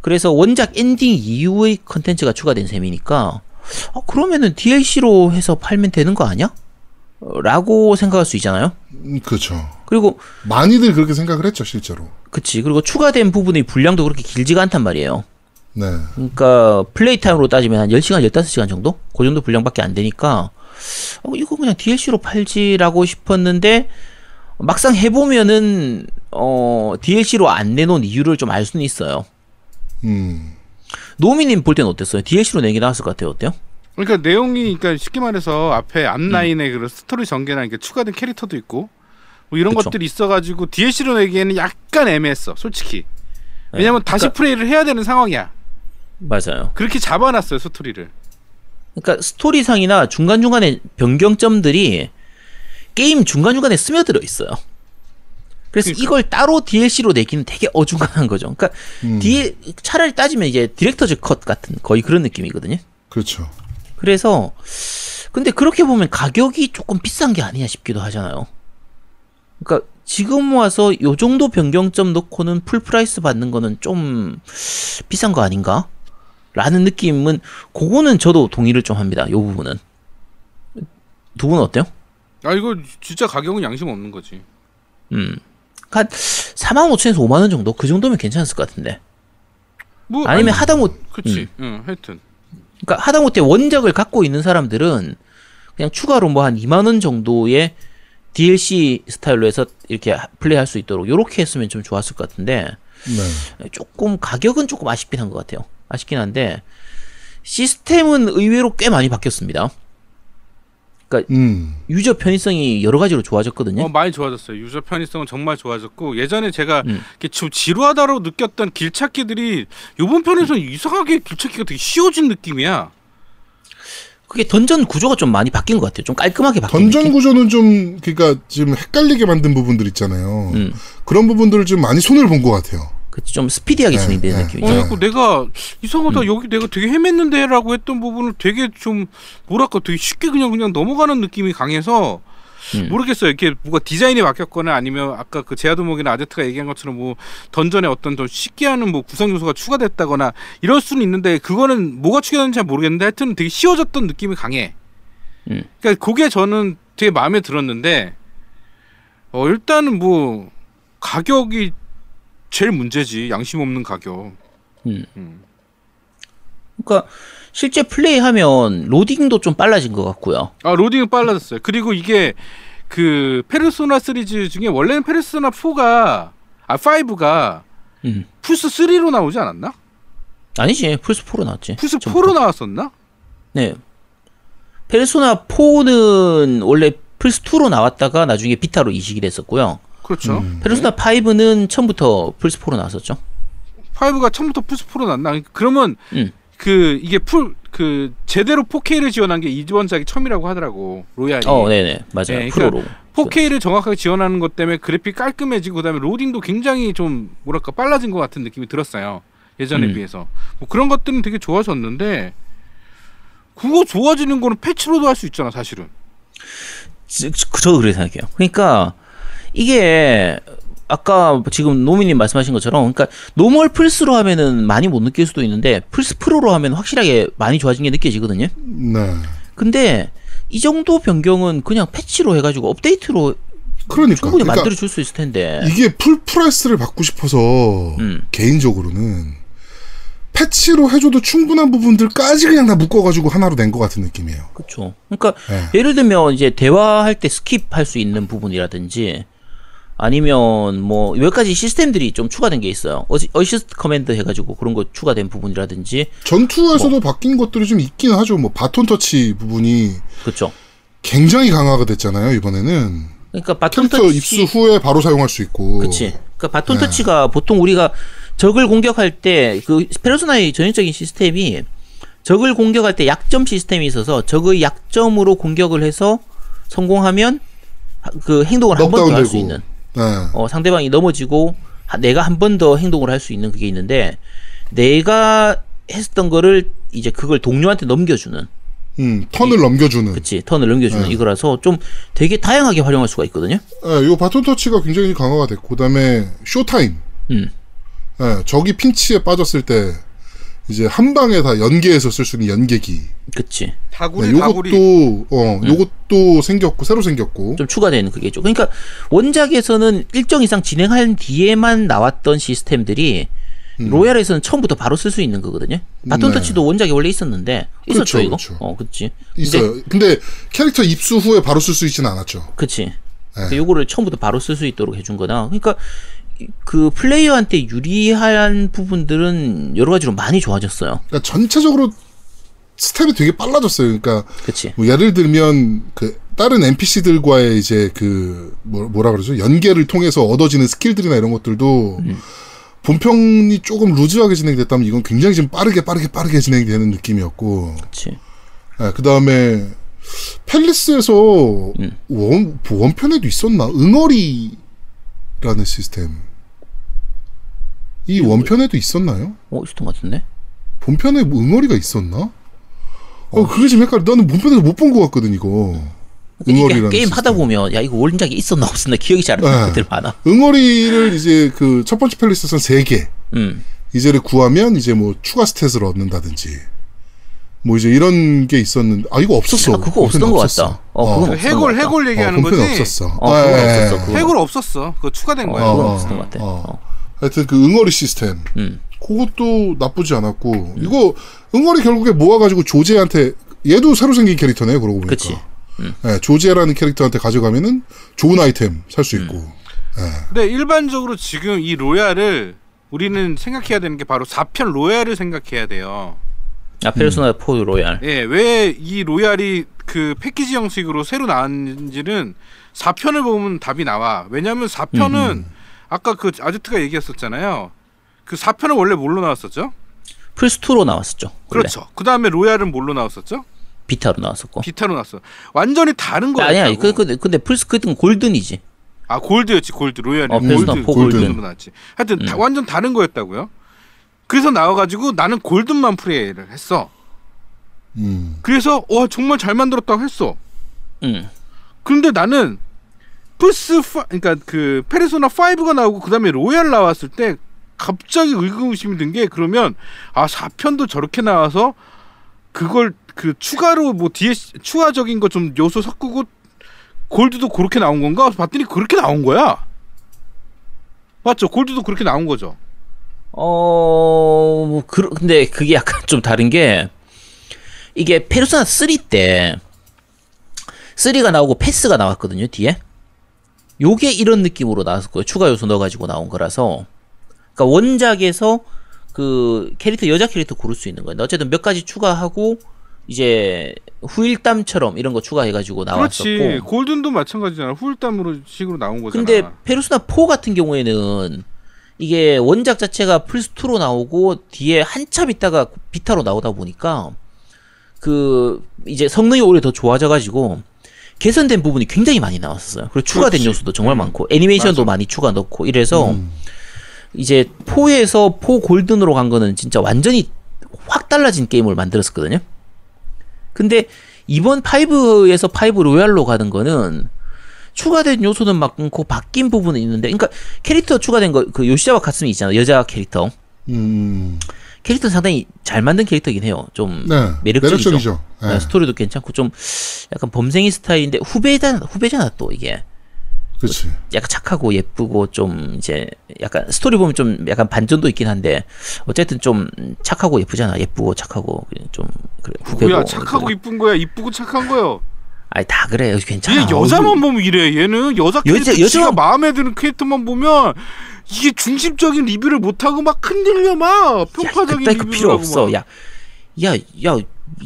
Speaker 1: 그래서 원작 엔딩 이후의 컨텐츠가 추가된 셈이니까 어, 그러면은 DLC로 해서 팔면 되는 거 아니야? 어, 라고 생각할 수 있잖아요.
Speaker 3: 음, 그렇죠.
Speaker 1: 그리고
Speaker 3: 많이들 그렇게 생각을 했죠, 실제로.
Speaker 1: 그치 그리고 추가된 부분의 분량도 그렇게 길지가 않단 말이에요.
Speaker 3: 네.
Speaker 1: 그러니까 플레이 타임으로 따지면 한 10시간, 15시간 정도? 그 정도 분량밖에 안 되니까 어, 이거 그냥 DLC로 팔지라고 싶었는데 막상 해보면은 어, DLC로 안 내놓은 이유를 좀 알 수는 있어요.
Speaker 3: 음.
Speaker 1: 노미님 볼 때는 어땠어요? DLC로 내기 나았을 것 같아요. 어때요?
Speaker 2: 그러니까 내용이 그러니까 쉽게 말해서 앞에
Speaker 1: 음.
Speaker 2: 앞라인에 그런 스토리 전개나 이렇게 추가된 캐릭터도 있고 뭐 이런
Speaker 1: 그쵸.
Speaker 2: 것들이 있어가지고 DLC로 내기에는 약간 애매했어, 솔직히. 왜냐면 다시
Speaker 1: 그러니까-
Speaker 2: 플레이를 해야 되는 상황이야.
Speaker 1: 맞아요.
Speaker 2: 그렇게 잡아놨어요 스토리를.
Speaker 1: 그러니까 스토리상이나 중간 중간에 변경점들이 게임 중간 중간에 스며들어 있어요. 그래서
Speaker 2: 그러니까.
Speaker 1: 이걸 따로 DLC로 내기는 되게 어중간한 거죠. 그러니까
Speaker 3: 음.
Speaker 1: D 차라리 따지면 이제 director's cut 같은 거의 그런 느낌이거든요.
Speaker 3: 그렇죠.
Speaker 1: 그래서 근데 그렇게 보면 가격이 조금 비싼 게 아니냐 싶기도 하잖아요. 그러니까 지금 와서 요 정도 변경점 넣고는 full price 받는 거는 좀 비싼 거 아닌가? 라는 느낌은 그거는 저도 동의를 좀 합니다. 요 부분은. 두 분은 어때요?
Speaker 2: 아 이거 진짜 가격은 양심 없는 거지.
Speaker 1: 음. 한 4만 5천에서 5만 원 정도? 그 정도면 괜찮았을 것 같은데.
Speaker 2: 뭐
Speaker 1: 아니면
Speaker 2: 아니,
Speaker 1: 하다못
Speaker 2: 그치.
Speaker 1: 음.
Speaker 2: 응, 하여튼.
Speaker 1: 그러니까 하다못해 원작을 갖고 있는 사람들은 그냥 추가로 뭐 한 2만 원 정도의 DLC 스타일로 해서 이렇게 하- 플레이할 수 있도록 이렇게 했으면 좀 좋았을 것 같은데
Speaker 3: 네.
Speaker 1: 조금 가격은 조금 아쉽긴 한 것 같아요. 아쉽긴 한데 시스템은 의외로 꽤 많이 바뀌었습니다.
Speaker 3: 음.
Speaker 1: 유저 편의성이 여러 가지로 좋아졌거든요.
Speaker 2: 어 많이 좋아졌어요. 유저 편의성은 정말 좋아졌고 예전에 제가
Speaker 1: 음.
Speaker 2: 좀 지루하다고 느꼈던 길찾기들이 이번 편에서는 이상하게 길찾기가 되게 쉬워진 느낌이야.
Speaker 1: 그게 던전 구조가 좀 많이 바뀐 것 같아요. 좀 깔끔하게 바뀐
Speaker 3: 던전
Speaker 1: 느낌?
Speaker 3: 구조는 좀 그러니까 지금 헷갈리게 만든 부분들 있잖아요.
Speaker 1: 음.
Speaker 3: 그런 부분들을 좀 많이 손을 본 것 같아요.
Speaker 1: 그치, 좀 스피디하게
Speaker 3: 네,
Speaker 1: 진행되는
Speaker 3: 네.
Speaker 1: 느낌이죠.
Speaker 2: 어,
Speaker 3: 네.
Speaker 2: 내가 이상하다
Speaker 1: 음.
Speaker 2: 여기 내가 되게 헤맸는데라고 했던 부분을 되게 좀 뭐랄까 되게 쉽게 그냥 그냥 넘어가는 느낌이 강해서
Speaker 1: 음.
Speaker 2: 모르겠어요. 이렇게 뭐가 디자인이 바뀌었거나 아니면 아까 그 제아도목이나 아제트가 얘기한 것처럼 뭐 던전에 어떤 더 쉽게 하는 뭐 구성 요소가 추가됐다거나 이럴 수는 있는데 그거는 뭐가 추가됐는지 잘 모르겠는데 하여튼 되게 쉬워졌던 느낌이 강해.
Speaker 1: 음.
Speaker 2: 그러니까 그게 저는 되게 마음에 들었는데 어 일단은 뭐 가격이 제일 문제지 양심 없는 가격.
Speaker 1: 음.
Speaker 2: 음.
Speaker 1: 그러니까 실제 플레이하면 로딩도 좀 빨라진 것 같고요.
Speaker 2: 아 로딩은 빨라졌어요. 그리고 이게 그 페르소나 시리즈 중에 원래는 페르소나 4가 아 5가
Speaker 1: 음.
Speaker 2: 플스 3로 나오지 않았나?
Speaker 1: 아니지, 플스 4로 나왔지.
Speaker 2: 플스
Speaker 1: 전부터.
Speaker 2: 4로 나왔었나?
Speaker 1: 네. 페르소나 4는 원래 플스 2로 나왔다가 나중에 비타로 이식이 됐었고요.
Speaker 2: 그렇죠.
Speaker 3: 음.
Speaker 1: 페르소나 5는 처음부터 플스 4로 나왔었죠.
Speaker 2: 5가 처음부터 플스 4로 나왔나? 그러면
Speaker 1: 음.
Speaker 2: 그 이게 풀 그 제대로 4K를 지원한 게 이번작이 처음이라고 하더라고 로얄이.
Speaker 1: 어, 네네. 맞아요.
Speaker 2: 네,
Speaker 1: 프로로.
Speaker 2: 4K를 정확하게 지원하는 것 때문에 그래픽 깔끔해지고 그다음에 로딩도 굉장히 좀 뭐랄까 빨라진 것 같은 느낌이 들었어요. 예전에
Speaker 1: 음.
Speaker 2: 비해서 뭐 그런 것들은 되게 좋아졌는데 그거 좋아지는 거는 패치로도 할 수 있잖아 사실은.
Speaker 1: 지- 그- 저도 그렇게 생각해요. 그러니까 이게 아까 지금 노미님 말씀하신 것처럼 그러니까 노멀 플스로 하면은 많이 못 느낄 수도 있는데 플스 프로로 하면 확실하게 많이 좋아진 게 느껴지거든요.
Speaker 3: 네.
Speaker 1: 근데 이 정도 변경은 그냥 패치로 해가지고 업데이트로
Speaker 3: 그러니까,
Speaker 1: 충분히
Speaker 3: 그러니까
Speaker 1: 만들어 줄 수 있을 텐데.
Speaker 3: 이게 full price를 받고 싶어서
Speaker 1: 음.
Speaker 3: 개인적으로는 패치로 해줘도 충분한 부분들까지 그냥 다 묶어가지고 하나로 낸 것 같은 느낌이에요.
Speaker 1: 그렇죠. 그러니까
Speaker 3: 네.
Speaker 1: 예를 들면 이제 대화할 때 스킵할 수 있는 부분이라든지 아니면 뭐 몇 가지 시스템들이 좀 추가된 게 있어요. 어시, assist command 해가지고 그런 거 추가된 부분이라든지
Speaker 3: 전투에서도
Speaker 1: 뭐.
Speaker 3: 바뀐 것들이 좀 있긴 하죠. 뭐 바톤 터치 부분이
Speaker 1: 그렇죠.
Speaker 3: 굉장히 강화가 됐잖아요 이번에는
Speaker 1: 그러니까 바톤 터치
Speaker 3: 입수 후에 바로 사용할 수 있고.
Speaker 1: 그치. 그러니까 바톤
Speaker 3: 네.
Speaker 1: 터치가 보통 우리가 적을 공격할 때 그 페르소나의 전형적인 시스템이 적을 공격할 때 약점 시스템이 있어서 적의 약점으로 공격을 해서 성공하면 하- 그 행동을 한 번 더 할 수. 있는
Speaker 3: 네.
Speaker 1: 어, 상대방이 넘어지고 하- 내가 한 번 더 행동을 할 수 있는 그게 있는데 내가 했었던 거를 이제 그걸 동료한테 넘겨주는
Speaker 3: 음, 턴을 넘겨주는.
Speaker 1: 그치 턴을 넘겨주는
Speaker 3: 네.
Speaker 1: 이거라서 좀 되게 다양하게 활용할 수가 있거든요.
Speaker 3: 예, 요 바톤 터치가 굉장히 강화가 됐고, 그 다음에 쇼타임.
Speaker 1: 음.
Speaker 3: 예, 적이 핀치에 빠졌을 때, 이제 한 방에 다 연계해서 쓸 수 있는 연계기.
Speaker 1: 그치.
Speaker 2: 다구리
Speaker 3: 네,
Speaker 2: 다구리.
Speaker 3: 요것도, 어, 요것도 생겼고, 새로 생겼고.
Speaker 1: 음. 좀 추가되는 그게 죠 그러니까 원작에서는 일정 이상 진행한 뒤에만 나왔던 시스템들이
Speaker 3: 음.
Speaker 1: 로얄에서는 처음부터 바로 쓸 수 있는 거거든요. 바톤
Speaker 3: 네.
Speaker 1: 터치도 원작에 원래 있었는데 있었죠
Speaker 3: 그렇죠,
Speaker 1: 이거.
Speaker 3: 그렇죠.
Speaker 1: 어, 그렇지.
Speaker 3: 있어요. 근데 캐릭터 입수 후에 바로 쓸 수 있지는 않았죠.
Speaker 1: 그치. 그 요거를 처음부터 바로 쓸 수 있도록 해준 거다. 그러니까 이- 그 플레이어한테 유리한 부분들은 여러 가지로 많이 좋아졌어요.
Speaker 3: 그러니까 전체적으로 스텝이 되게 빨라졌어요. 그러니까. 뭐 예를 들면 그 다른 NPC들과의 이제 그 뭐, 뭐라 그러죠 연계를 통해서 얻어지는 스킬들이나 이런 것들도
Speaker 1: 음.
Speaker 3: 본편이 조금 루즈하게 진행됐다면 이건 굉장히 좀 빠르게 빠르게 빠르게 진행되는 느낌이었고
Speaker 1: 그치.
Speaker 3: 그 다음에 팰리스에서
Speaker 1: 음.
Speaker 3: 원, 원편에도 있었나 응어리라는 시스템 이 원편에도 있었나요?
Speaker 1: 어, 있었던 것 같은데?
Speaker 3: 본편에 뭐 응어리가 있었나? 어, 그게 좀 헷갈려. 나는 본편에서 못 본 것 같거든, 이거.
Speaker 1: 이게
Speaker 3: 응어리라는
Speaker 1: 게임 하다
Speaker 3: 시스템.
Speaker 1: 보면 야 이거 원작에 있었나 없었나 기억이 잘 안 나는
Speaker 3: 네.
Speaker 1: 것들 많아.
Speaker 3: 응어리를 이제 그 첫 번째 팰리스에서는 세 개.
Speaker 1: 음.
Speaker 3: 이제를 구하면 이제 뭐 추가 스탯을 얻는다든지. 뭐 이제 이런 게 있었는데, 아, 이거 없었어.
Speaker 1: 아, 그거 없었던 것
Speaker 3: 없었어.
Speaker 1: 같다. 어, 그건
Speaker 2: 그
Speaker 1: 없었던
Speaker 2: 해골. 해골 얘기하는
Speaker 3: 어,
Speaker 2: 거지.
Speaker 3: 없었어.
Speaker 1: 어, 그건
Speaker 3: 예.
Speaker 1: 없었어. 그건
Speaker 2: 해골 없었어. 그거 추가된
Speaker 1: 어,
Speaker 2: 거야.
Speaker 1: 그건
Speaker 3: 어,
Speaker 1: 없었던 것 같아.
Speaker 3: 하여튼 그 응어리 시스템.
Speaker 1: 음.
Speaker 3: 그것도 나쁘지 않았고, 이거 응어리 결국에 모아가지고 조제한테, 얘도 새로 생긴 캐릭터네, 그러고 보니까.
Speaker 1: 그치.
Speaker 3: 예, 조제라는 캐릭터한테 가져가면은 좋은 아이템 살 수 있고.
Speaker 2: 근데 일반적으로 지금 이 로얄을 우리는 생각해야 되는 게 바로 4편 로얄을 생각해야 돼요.
Speaker 1: 아 페르소나 4 로얄.
Speaker 2: 예, 왜 이 로얄이 그 패키지 형식으로 새로 나왔는지는 4편을 보면 답이 나와. 왜냐면 4편은 아까 그 아제트가 얘기했었잖아요. 그 4편은 원래 뭘로 나왔었죠?
Speaker 1: 플스 2로 나왔었죠. 원래.
Speaker 2: 그렇죠. 그 다음에 로얄은 뭘로 나왔었죠?
Speaker 1: 비타로 나왔었고.
Speaker 2: 비타로 나왔어. 완전히 다른 거였다고.
Speaker 1: 아니야. 그, 그, 근데 플스 그때는 골든이지.
Speaker 2: 아 골드였지 골드 로얄이
Speaker 1: 어,
Speaker 2: 골드
Speaker 1: 4
Speaker 3: 골든.
Speaker 2: 골든으로 나왔지. 하여튼 다- 완전 다른 거였다고요. 그래서 나와가지고 나는 골든만 플레이를 했어.
Speaker 3: 음.
Speaker 2: 그래서 와 정말 잘 만들었다고 했어.
Speaker 1: 음.
Speaker 2: 그런데 나는 플스 파, 그러니까 그 페르소나 5가 나오고 그다음에 로얄 나왔을 때 갑자기 의구심이 든 게 그러면 아 4편도 저렇게 나와서 그걸 그 추가로 뭐 뒤에 추가적인 거 좀 요소 섞고 골드도 그렇게 나온 건가? 봤더니 그렇게 나온 거야. 맞죠? 골드도 그렇게 나온 거죠.
Speaker 1: 어, 뭐, 그, 근데 그게 약간 좀 다른 게, 이게 페르소나 3 때, 3가 나오고 패스가 나왔거든요, 뒤에. 요게 이런 느낌으로 나왔을 거예요. 추가 요소 넣어가지고 나온 거라서. 그니까 원작에서 그 캐릭터, 여자 캐릭터 고를 수 있는 거예요. 어쨌든 몇 가지 추가하고, 이제 후일담처럼 이런 거 추가해가지고 나왔었고.
Speaker 2: 그렇지. 골든도 마찬가지잖아. 후일담으로 식으로 나온 거잖아.
Speaker 1: 근데 페르소나 4 같은 경우에는 이게 원작 자체가 플스 2로 나오고 뒤에 한참 있다가 비타로 나오다 보니까 그 이제 성능이 오히려 더 좋아져 가지고 개선된 부분이 굉장히 많이 나왔었어요. 그리고 추가된
Speaker 2: 그렇지.
Speaker 1: 요소도 정말 많고 애니메이션도
Speaker 2: 맞아.
Speaker 1: 많이 추가 넣고 이래서
Speaker 3: 음.
Speaker 1: 이제 4에서 4 골든으로 간 거는 진짜 완전히 확 달라진 게임을 만들었었거든요. 근데 이번 5에서 5 로얄로 가는 거는 추가된 요소는 많고 바뀐 부분은 있는데 그러니까 캐릭터 추가된 거 그 요시자와 카스미 있잖아 여자 캐릭터
Speaker 3: 음.
Speaker 1: 캐릭터는 상당히 잘 만든 캐릭터긴 해요 좀
Speaker 3: 네.
Speaker 1: 매력적이죠
Speaker 3: 매력적이죠. 네.
Speaker 1: 네, 스토리도 괜찮고 좀 약간 범생이 스타일인데 후배잖아 후배잖아 또 이게
Speaker 3: 그렇지.
Speaker 1: 약간 착하고 예쁘고 좀 이제 약간 스토리 보면 좀 약간 반전도 있긴 한데 어쨌든 좀 착하고 예쁘잖아 예쁘고 착하고 좀 그래 후배고
Speaker 2: 뭐야 착하고. 이쁜 거야 이쁘고 착한 거요.
Speaker 1: 아니 다 그래 괜찮아
Speaker 2: 얘 여자만 보면 이래. 얘는 여자 캐릭터
Speaker 1: 여자- 여자만-
Speaker 2: 마음에 드는 캐릭터만 보면 이게 중심적인 리뷰를 못 하고 막 흔들려 막
Speaker 1: 야,
Speaker 2: 평파적인
Speaker 1: 그따위 그
Speaker 2: 리뷰를
Speaker 1: 필요
Speaker 2: 하고
Speaker 1: 없어.
Speaker 2: 막.
Speaker 1: 야, 야, 야,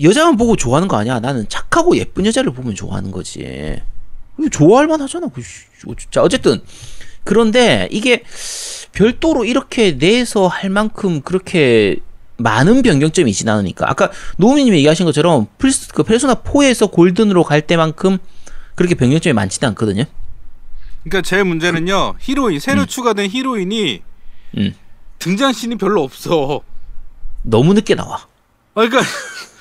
Speaker 1: 여자만 보고 좋아하는 거 아니야. 나는 착하고 예쁜 여자를 보면 좋아하는 거지. 좋아할 만하잖아. 그 씨, 어, 자, 어쨌든 그런데 이게 별도로 이렇게 내서 할 만큼 그렇게 많은 변경점이 있진 않으니까 아까 노우미님이 얘기하신 것처럼 플스 그 페르소나 4에서 골든으로 갈 때만큼 그렇게 변경점이 많지는 않거든요.
Speaker 2: 그러니까 제 문제는요 히로인 새로 추가된 히로인이
Speaker 1: 음.
Speaker 2: 등장씬이 별로 없어.
Speaker 1: 너무 늦게 나와.
Speaker 2: 아, 그러니까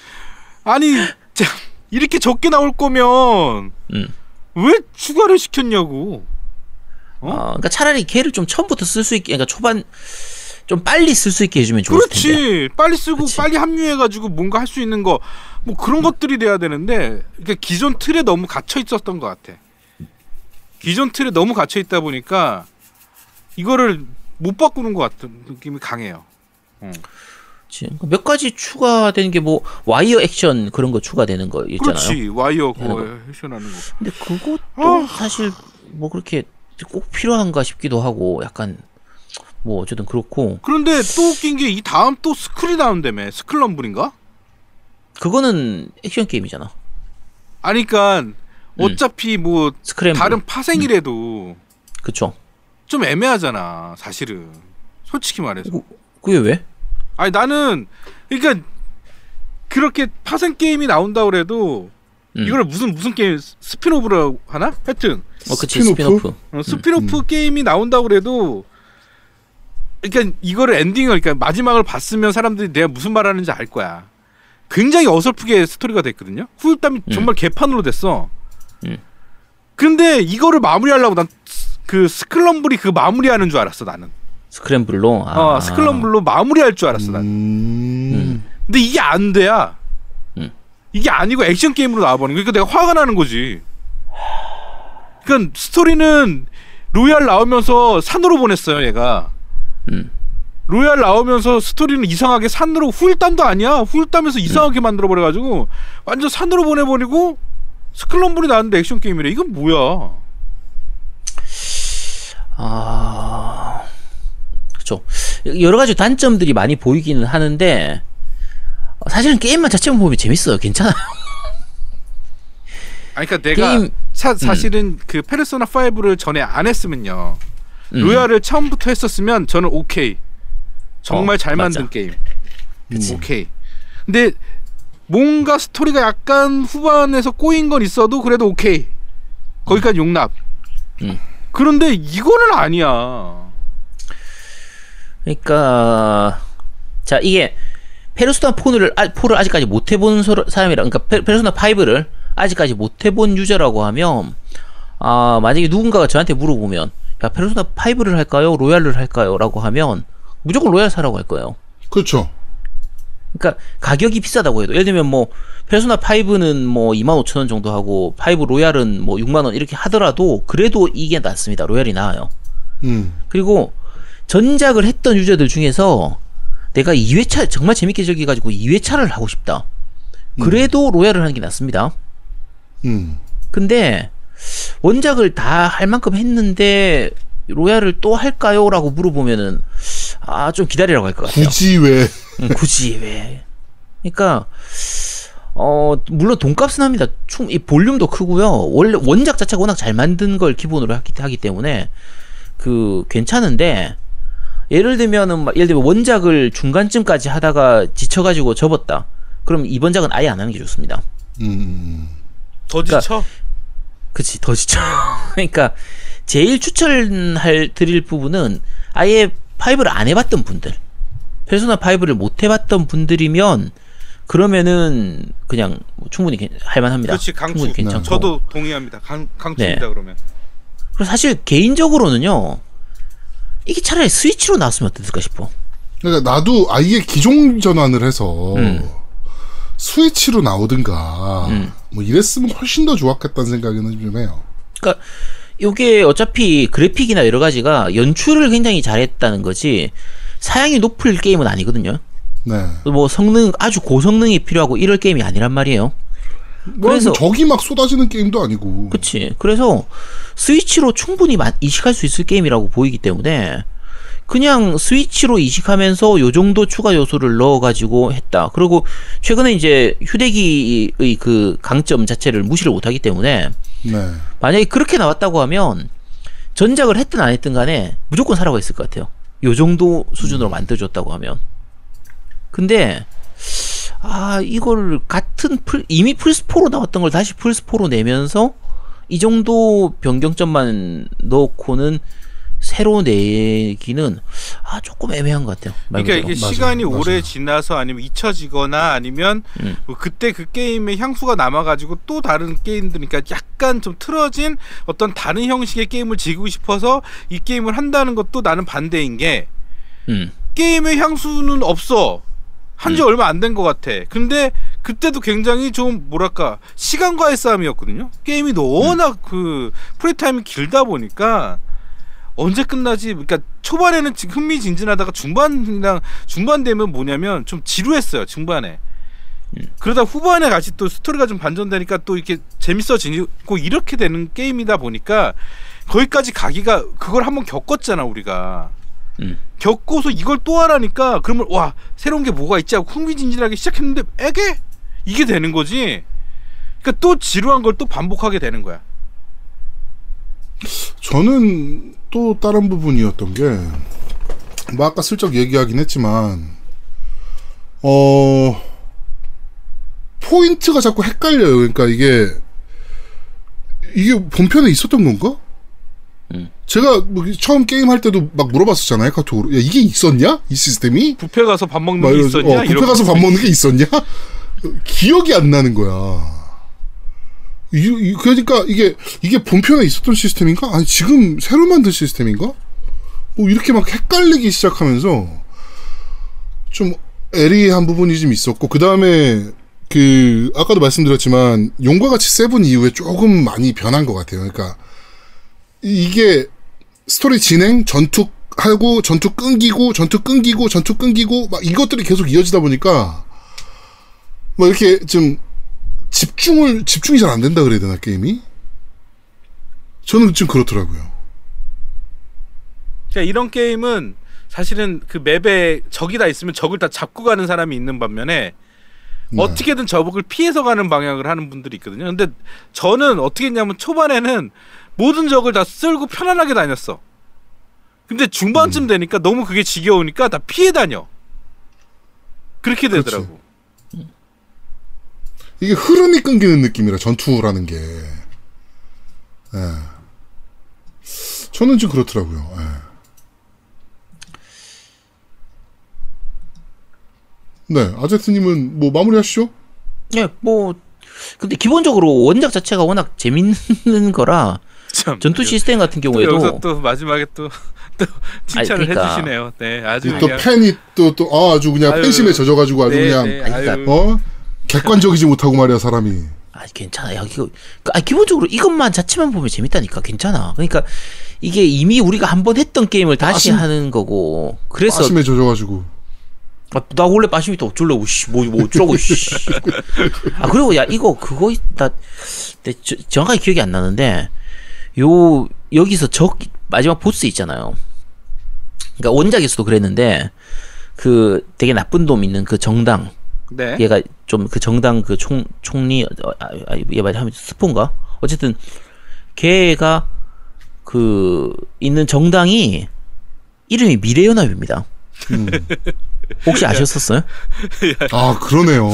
Speaker 2: 아니 자, 이렇게 적게 나올 거면
Speaker 1: 음.
Speaker 2: 왜 추가를 시켰냐고. 어?
Speaker 1: 어, 그러니까 차라리 걔를 좀 처음부터 쓸 수 있게, 그러니까 초반 좀 빨리 쓸 수 있게 해주면 좋을 텐데.
Speaker 2: 그렇지. 빨리 쓰고
Speaker 1: 그치.
Speaker 2: 빨리 합류해가지고 뭔가 할 수 있는 거 뭐 그런 것들이 돼야 되는데 그러니까 기존 틀에 너무 갇혀 있었던 것 같아. 기존 틀에 너무 갇혀 있다 보니까 이거를 못 바꾸는 것 같은 느낌이 강해요. 음.
Speaker 1: 그치. 몇 가지 추가되는 게 뭐 와이어 액션 그런 거 추가되는 거 있잖아요.
Speaker 2: 그렇지 와이어 그거
Speaker 1: 거.
Speaker 2: 액션하는 거.
Speaker 1: 근데 그것도
Speaker 2: 아.
Speaker 1: 사실 뭐 그렇게 꼭 필요한가 싶기도 하고 약간 뭐 어쨌든 그렇고
Speaker 2: 그런데 또 웃긴 게 이 다음 또 스쿨이 나온다며 스클럼블인가?
Speaker 1: 그거는 액션 게임이잖아.
Speaker 2: 아니 그러니까 어차피 뭐
Speaker 1: 스크램블.
Speaker 2: 다른 파생이라도
Speaker 1: 그쵸.
Speaker 2: 좀 애매하잖아 사실은 솔직히 말해서
Speaker 1: 그게 왜?
Speaker 2: 아니 나는 그러니까 그렇게 파생 게임이 나온다 그래도
Speaker 1: 음.
Speaker 2: 이걸 무슨 무슨 게임 spin-off라고 하나? 하여튼
Speaker 1: 어, 그치 spin-off? spin-off.
Speaker 2: 어, 스피노프 게임이 나온다 그래도 그러니까 이거를 엔딩을 그러니까 마지막을 봤으면 사람들이 내가 무슨 말하는지 알 거야. 굉장히 어설프게 스토리가 됐거든요. 후일담이 정말 개판으로 됐어.
Speaker 1: 음.
Speaker 2: 근데 이거를 마무리하려고 난 그 스클럼블이 그 마무리하는 줄 알았어 나는.
Speaker 1: 스크램블로. 아.
Speaker 2: 어 스클럼블로 마무리할 줄 알았어 나는.
Speaker 3: 음.
Speaker 2: 근데 이게 안 돼야.
Speaker 1: 음.
Speaker 2: 이게 아니고 액션 게임으로 나와버린 거니까 내가 화가 나는 거지. 그러니까 스토리는 로얄 나오면서 산으로 보냈어요 얘가.
Speaker 1: 음.
Speaker 2: 로얄 나오면서 스토리는 이상하게 산으로 후일담도 아니야. 후일담에서 이상하게 만들어 버려가지고 완전 산으로 보내버리고 스클럼블이 나왔는데 액션 게임이래. 이건 뭐야?
Speaker 1: 아. 그쵸. 여러 가지 단점들이 많이 보이기는 하는데 사실은 게임만 자체만 보면 재밌어요. 괜찮아요.
Speaker 2: 아니 그러니까 내가
Speaker 1: 게임-
Speaker 2: 사, 사실은 그 페르소나 5를 전에 안 했으면요.
Speaker 1: 음.
Speaker 2: 로얄을 처음부터 했었으면 저는 오케이. 정말
Speaker 1: 어,
Speaker 2: 잘
Speaker 1: 맞아.
Speaker 2: 만든 게임. 오케이. 근데 뭔가 스토리가 약간 후반에서 꼬인 건 있어도 그래도 오케이. 거기까지 용납.
Speaker 1: 음.
Speaker 2: 그런데 이거는 아니야.
Speaker 1: 그러니까 자 이게 페르소나 4를 아, 4를 아직까지 못 해본 소- 사람이라 그러니까 페, 페르소나 5를 아직까지 못 해본 유저라고 하면 아 만약에 누군가가 저한테 물어보면 야 페르소나 5를 할까요 로얄을 할까요?라고 하면 무조건 로얄 사라고 할 거예요.
Speaker 3: 그렇죠.
Speaker 1: 그러니까 가격이 비싸다고 해도 예를 들면 뭐 페르소나 5는 뭐 25,000원 정도 하고 5 로얄은 뭐 6만 원 이렇게 하더라도 그래도 이게 낫습니다. 로얄이 나아요.
Speaker 3: 음.
Speaker 1: 그리고 전작을 했던 유저들 중에서 내가 2회차 정말 재밌게 즐겨가지고 2회차를 하고 싶다. 그래도 로얄을 하는 게 낫습니다.
Speaker 3: 음.
Speaker 1: 근데 원작을 다 할 만큼 했는데 로얄을 또 할까요? 라고 물어보면은 아 좀 기다리라고 할 것 같아요.
Speaker 3: 굳이 왜?
Speaker 1: 음, 굳이 왜? 그러니까 어 물론 돈값은 합니다. 충이 볼륨도 크고요. 원래 원작 자체가 워낙 잘 만든 걸 기본으로 하기, 하기 때문에 그 괜찮은데 예를 들면은 막 예를 들면 원작을 중간쯤까지 하다가 지쳐가지고 접었다. 그럼 이번 작은 아예 안 하는 게 좋습니다.
Speaker 3: 음.
Speaker 2: 더
Speaker 1: 그러니까
Speaker 2: 지쳐.
Speaker 1: 그치 더 지쳐. 그러니까 제일 추천할 드릴 부분은 아예 5를 안 해봤던 분들, 페르소나 5를 못 해봤던 분들이면 그러면은 그냥 뭐 충분히 괜- 할만합니다.
Speaker 2: 그렇지 강추.
Speaker 1: 충분히 괜찮고.
Speaker 2: 저도 동의합니다. 강, 강추입니다
Speaker 1: 네.
Speaker 2: 그러면.
Speaker 1: 그리고 사실 개인적으로는요. 이게 차라리 스위치로 나왔으면 어땠을까 싶어.
Speaker 3: 그러니까 나도 아예 기종 전환을 해서
Speaker 1: 음.
Speaker 3: 스위치로 나오든가
Speaker 1: 음.
Speaker 3: 뭐 이랬으면 훨씬 더 좋았겠다는 생각은 좀 해요.
Speaker 1: 그러니까 이게 어차피 그래픽이나 여러 가지가 연출을 굉장히 잘했다는 거지 사양이 높을 게임은 아니거든요.
Speaker 3: 네.
Speaker 1: 뭐 성능 아주 고성능이 필요하고 이럴 게임이 아니란 말이에요.
Speaker 3: 뭐
Speaker 1: 그래서-
Speaker 3: 적이 막 쏟아지는 게임도 아니고.
Speaker 1: 그치. 그래서 스위치로 충분히 마- 이식할 수 있을 게임이라고 보이기 때문에 그냥 스위치로 이식하면서 요 정도 추가 요소를 넣어가지고 했다. 그리고 최근에 이제 휴대기의 그 강점 자체를 무시를 못하기 때문에
Speaker 3: 네.
Speaker 1: 만약에 그렇게 나왔다고 하면 전작을 했든 안 했든 간에 무조건 사라고 했을 것 같아요. 요 정도 수준으로 만들어줬다고 하면. 근데 아 이걸 같은 풀 이미 플스4로 나왔던 걸 다시 플스4로 내면서 이 정도 변경점만 넣고는 새로 내기는 아 조금 애매한 것 같아요. 말
Speaker 2: 그러니까. 이게
Speaker 3: 맞아요.
Speaker 2: 시간이
Speaker 3: 맞아요.
Speaker 2: 오래 지나서 아니면 잊혀지거나 아니면
Speaker 1: 음.
Speaker 2: 뭐 그때 그 게임의 향수가 남아가지고 또 다른 게임들 그러니까 약간 좀 틀어진 어떤 다른 형식의 게임을 즐기고 싶어서 이 게임을 한다는 것도 나는 반대인 게
Speaker 1: 음.
Speaker 2: 게임의 향수는 없어 한지
Speaker 1: 음.
Speaker 2: 얼마 안 된 것 같아 근데 그때도 굉장히 좀 뭐랄까 시간과의 싸움이었거든요 게임이 워낙 그 플레이 타임이 길다 보니까 언제 끝나지? 그러니까 초반에는 흥미진진하다가 중반이랑 중반 되면 뭐냐면 좀 지루했어요. 중반에. 그러다 후반에 같이 또 스토리가 좀 반전되니까 또 이렇게 재밌어지고 이렇게 되는 게임이다 보니까 거기까지 가기가 그걸 한번 겪었잖아 우리가.
Speaker 1: 음.
Speaker 2: 겪고서 이걸 또 하라니까 그러면 와 새로운 게 뭐가 있지 하고 흥미진진하게 시작했는데 에게 이게 되는 거지. 그러니까 또 지루한 걸 또 반복하게 되는 거야.
Speaker 3: 저는 또 다른 부분이었던 게, 뭐 아까 슬쩍 얘기하긴 했지만, 어, 포인트가 자꾸 헷갈려요. 그러니까 이게, 이게 본편에 있었던 건가?
Speaker 1: 음.
Speaker 3: 제가 뭐 처음 게임 할 때도 막 물어봤었잖아요. 카톡으로. 야, 이게 있었냐? 이 시스템이?
Speaker 2: 뷔페 가서 밥 먹는 막게 있었냐?
Speaker 3: 어,
Speaker 2: 이런
Speaker 3: 가서
Speaker 2: 거.
Speaker 3: 밥 먹는 게 있었냐? 기억이 안 나는 거야. 그러니까 이게 이게 본편에 있었던 시스템인가? 아니 지금 새로 만든 시스템인가? 뭐 이렇게 막 헷갈리기 시작하면서 좀 애리한 부분이 좀 있었고 그 다음에 그 아까도 말씀드렸지만 용과 같이 세븐 이후에 조금 많이 변한 것 같아요. 그러니까 이- 이게 스토리 진행, 전투 하고 전투 끊기고 전투 끊기고 전투 끊기고 막 이것들이 계속 이어지다 보니까 뭐 이렇게 좀 집중을 집중이 잘 안 된다 그래야 되나 게임이? 저는 좀 그렇더라고요.
Speaker 2: 그러니까 이런 게임은 사실은 그 맵에 적이 다 있으면 적을 다 잡고 가는 사람이 있는 반면에
Speaker 3: 네.
Speaker 2: 어떻게든 적을 피해서 가는 방향을 하는 분들이 있거든요. 근데 저는 어떻게 했냐면 초반에는 모든 적을 다 쓸고 편안하게 다녔어. 근데
Speaker 3: 음.
Speaker 2: 중반쯤 되니까 너무 그게 지겨우니까 다 피해 다녀. 그렇게
Speaker 3: 그렇지.
Speaker 2: 되더라고.
Speaker 3: 이게 흐름이 끊기는 느낌이라 전투라는 게. 예. 저는 좀 그렇더라고요. 예. 네, 아제트님은 뭐 마무리하시죠?
Speaker 1: 예, 뭐 근데 기본적으로 원작 자체가 워낙 재밌는 거라
Speaker 2: 참.
Speaker 1: 전투 시스템 같은
Speaker 2: 또
Speaker 1: 경우에도
Speaker 2: 여기서 또 마지막에 또, 또 칭찬을
Speaker 1: 그러니까.
Speaker 2: 해주시네요. 네, 아주
Speaker 3: 또
Speaker 2: 그냥.
Speaker 3: 팬이 또, 또, 아, 아주 그냥
Speaker 2: 아유.
Speaker 3: 팬심에 젖어가지고 아주
Speaker 2: 네,
Speaker 3: 그냥,
Speaker 2: 네,
Speaker 1: 아니,
Speaker 2: 아유.
Speaker 1: 그러니까
Speaker 3: 어? 객관적이지 못하고 말이야, 사람이.
Speaker 1: 아 괜찮아. 야 이거 아 기본적으로 이것만 자체만 보면 재밌다니까 괜찮아. 그러니까 이게 이미 우리가 한 번 했던 게임을 다시
Speaker 3: 빠심-
Speaker 1: 하는 거고 그래서
Speaker 3: 빠심에 젖어가지고.
Speaker 1: 아, 나 원래 빠심이 또 어쩌려고 씨뭐 뭐 어쩌라고 씨. 아 그리고 야 이거 그거 있다. 내 저- 정확하게 기억이 안 나는데 요 여기서 적 마지막 보스 있잖아요. 그러니까 원작에서도 그랬는데 그 되게 나쁜 놈 있는 그 정당
Speaker 2: 네.
Speaker 1: 얘가 좀 그 정당 그 총 총리 어, 아, 아, 얘 말이 하면 스폰가 어쨌든 걔가 그 있는 정당이 이름이 미래연합입니다.
Speaker 3: 음.
Speaker 1: 혹시 아셨었어요?
Speaker 3: 아, 그러네요.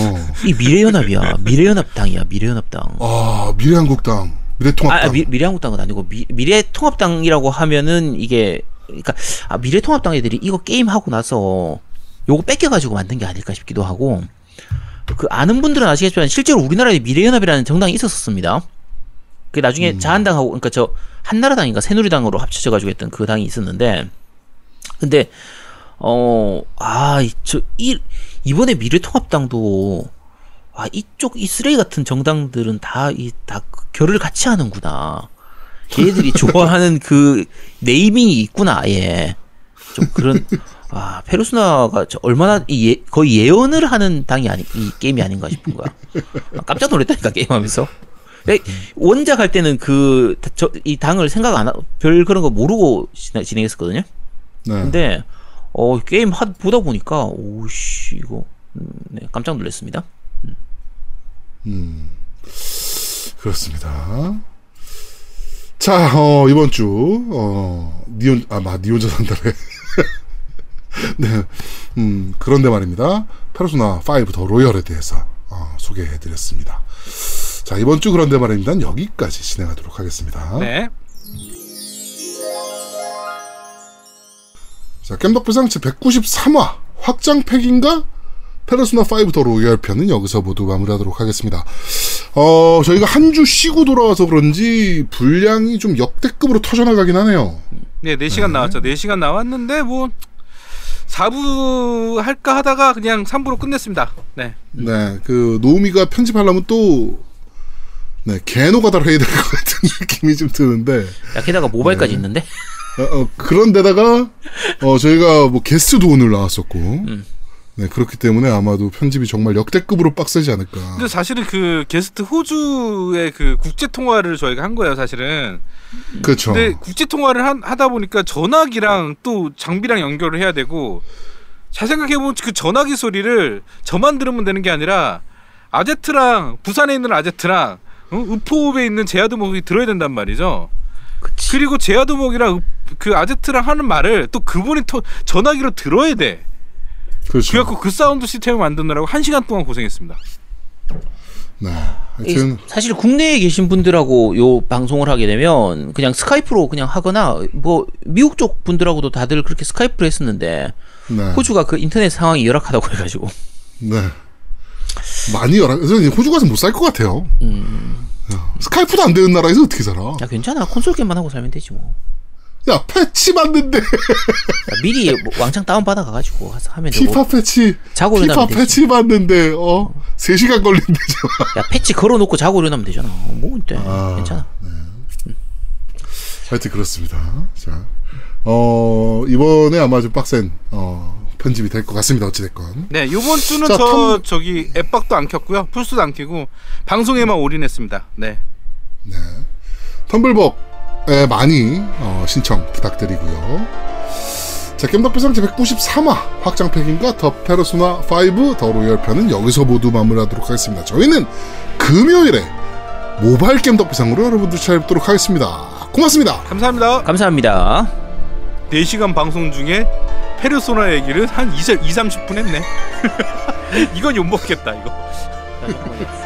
Speaker 1: 이 미래연합이야. 미래연합당이야. 미래연합당.
Speaker 3: 아, 미래한국당. 미래통합당.
Speaker 1: 아, 미, 미래한국당은 아니고 미, 미래통합당이라고 하면은 이게 그러니까 아, 미래통합당 애들이 이거 게임 하고 나서 요거 뺏겨가지고 만든 게 아닐까 싶기도 하고 그 아는 분들은 아시겠지만 실제로 우리나라에 미래연합이라는 정당이 있었습니다. 그 나중에 자한당하고 그러니까 저 한나라당인가 새누리당으로 합쳐져 가지고 했던 그 당이 있었는데 근데 어아저 이 이번에 미래통합당도 아 이쪽 이 쓰레기 같은 정당들은 다 이 다 결을 같이 하는구나. 걔들이 좋아하는 그 네이밍이 있구나 아예 좀 그런 아 페르소나가 저 얼마나 이 예, 거의 예언을 하는 당이 아니 이 게임이 아닌가 싶은 거야. 아, 깜짝 놀랐다니까 게임하면서. 에, 원작 할 때는 그 이 당을 생각 안 하고 별 그런 거 모르고 진- 진행했었거든요.
Speaker 3: 네.
Speaker 1: 근데 어 게임 하, 보다 보니까 오씨 이거 음, 네, 깜짝 놀랐습니다.
Speaker 3: 음. 그렇습니다. 자, 어, 이번 주, 어, 니온, 아, 마, 니온자 산다래. 네. 음, 그런데 말입니다. 페르소나 5 더 로열에 대해서, 어, 소개해 드렸습니다. 자, 이번 주 그런데 말입니다. 여기까지 진행하도록 하겠습니다.
Speaker 2: 네.
Speaker 3: 자, 겜덕비상 제 193화 확장팩인가? 페르소나 5 더 로열 편은 여기서 모두 마무리하도록 하겠습니다. 어, 저희가 한 주 쉬고 돌아와서 그런지 분량이 좀 역대급으로 터져나가긴 하네요.
Speaker 2: 네, 4시간 나왔죠. 4시간 나왔는데 뭐 4부 할까 하다가 그냥 3부로 끝냈습니다. 네.
Speaker 3: 네, 그 노우미가 편집하려면 또 네, 개노가다를 해야 될 것 같은 느낌이 좀 드는데.
Speaker 1: 야 게다가 모바일까지 있는데?
Speaker 3: 어, 어, 그런 데다가 어 저희가 뭐 게스트도 오늘 나왔었고 네 그렇기 때문에 아마도 편집이 정말 역대급으로 빡세지 않을까.
Speaker 2: 근데 사실은 그 게스트 호주의 그 국제 통화를 저희가 한 거예요, 사실은.
Speaker 3: 그렇죠.
Speaker 2: 근데 국제 통화를 한- 하다 보니까 전화기랑 또 장비랑 연결을 해야 되고 잘 생각해 보면 그 전화기 소리를 저만 들으면 되는 게 아니라 아제트랑 부산에 있는 아제트랑 어? 의포읍에 있는 제아드목이 들어야 된단 말이죠.
Speaker 1: 그치.
Speaker 2: 그리고 제아드목이랑 의- 그 아제트랑 하는 말을 또 그분이 또 전화기로 들어야 돼.
Speaker 3: 그렇죠.
Speaker 2: 그래갖고 그 사운드 시스템을 만드느라고 한 시간 동안 고생했습니다.
Speaker 3: 네.
Speaker 1: 이-
Speaker 3: 하여튼
Speaker 1: 사실 국내에 계신 분들하고 요 방송을 하게 되면 그냥 스카이프로 그냥 하거나 뭐 미국 쪽 분들하고도 다들 그렇게 스카이프로 했었는데
Speaker 3: 네.
Speaker 1: 호주가 그 인터넷 상황이 열악하다고 해가지고
Speaker 3: 네. 많이 열악. 그래서 호주 가서 못 살 것 같아요.
Speaker 1: 음.
Speaker 3: 야, 스카이프도 안 되는 나라에서 어떻게 살아?
Speaker 1: 야 괜찮아 콘솔 게임만 하고 살면 되지 뭐
Speaker 3: 야 패치 맞는데
Speaker 1: 야, 미리 뭐 왕창 다운 받아 가가지고 하면 되고
Speaker 3: 피파 패치
Speaker 1: 자고
Speaker 3: 피파. 패치 맞는데 어 3시간 걸린대죠.
Speaker 1: 야 패치 걸어놓고 자고 일어나면 되잖아 뭐 돼.
Speaker 3: 아.
Speaker 1: 괜찮아
Speaker 3: 하여튼 그렇습니다. 자, 어 이번에 아마 좀 빡센 어 편집이 될 것 같습니다. 어찌 됐건.
Speaker 2: 네, 이번 주는
Speaker 3: 자,
Speaker 2: 저
Speaker 3: 텀-
Speaker 2: 저기 앱박도 안 켰고요, 풀스도 안 켜고 방송에만 올인했습니다. 네.
Speaker 3: 텀블벅에 많이 어, 신청 부탁드리고요. 자, 겜덕비상 제193화 확장팩인가 더 페르소나 5 더 로열 편은 여기서 모두 마무리하도록 하겠습니다. 저희는 금요일에 모바일 겜덕비상으로 여러분들 찾아뵙도록 하겠습니다. 고맙습니다.
Speaker 2: 감사합니다.
Speaker 1: 감사합니다
Speaker 2: 4시간 방송 중에 페르소나 얘기를 한 2, 2 30분 했네. 이건 욕먹겠다, 이거.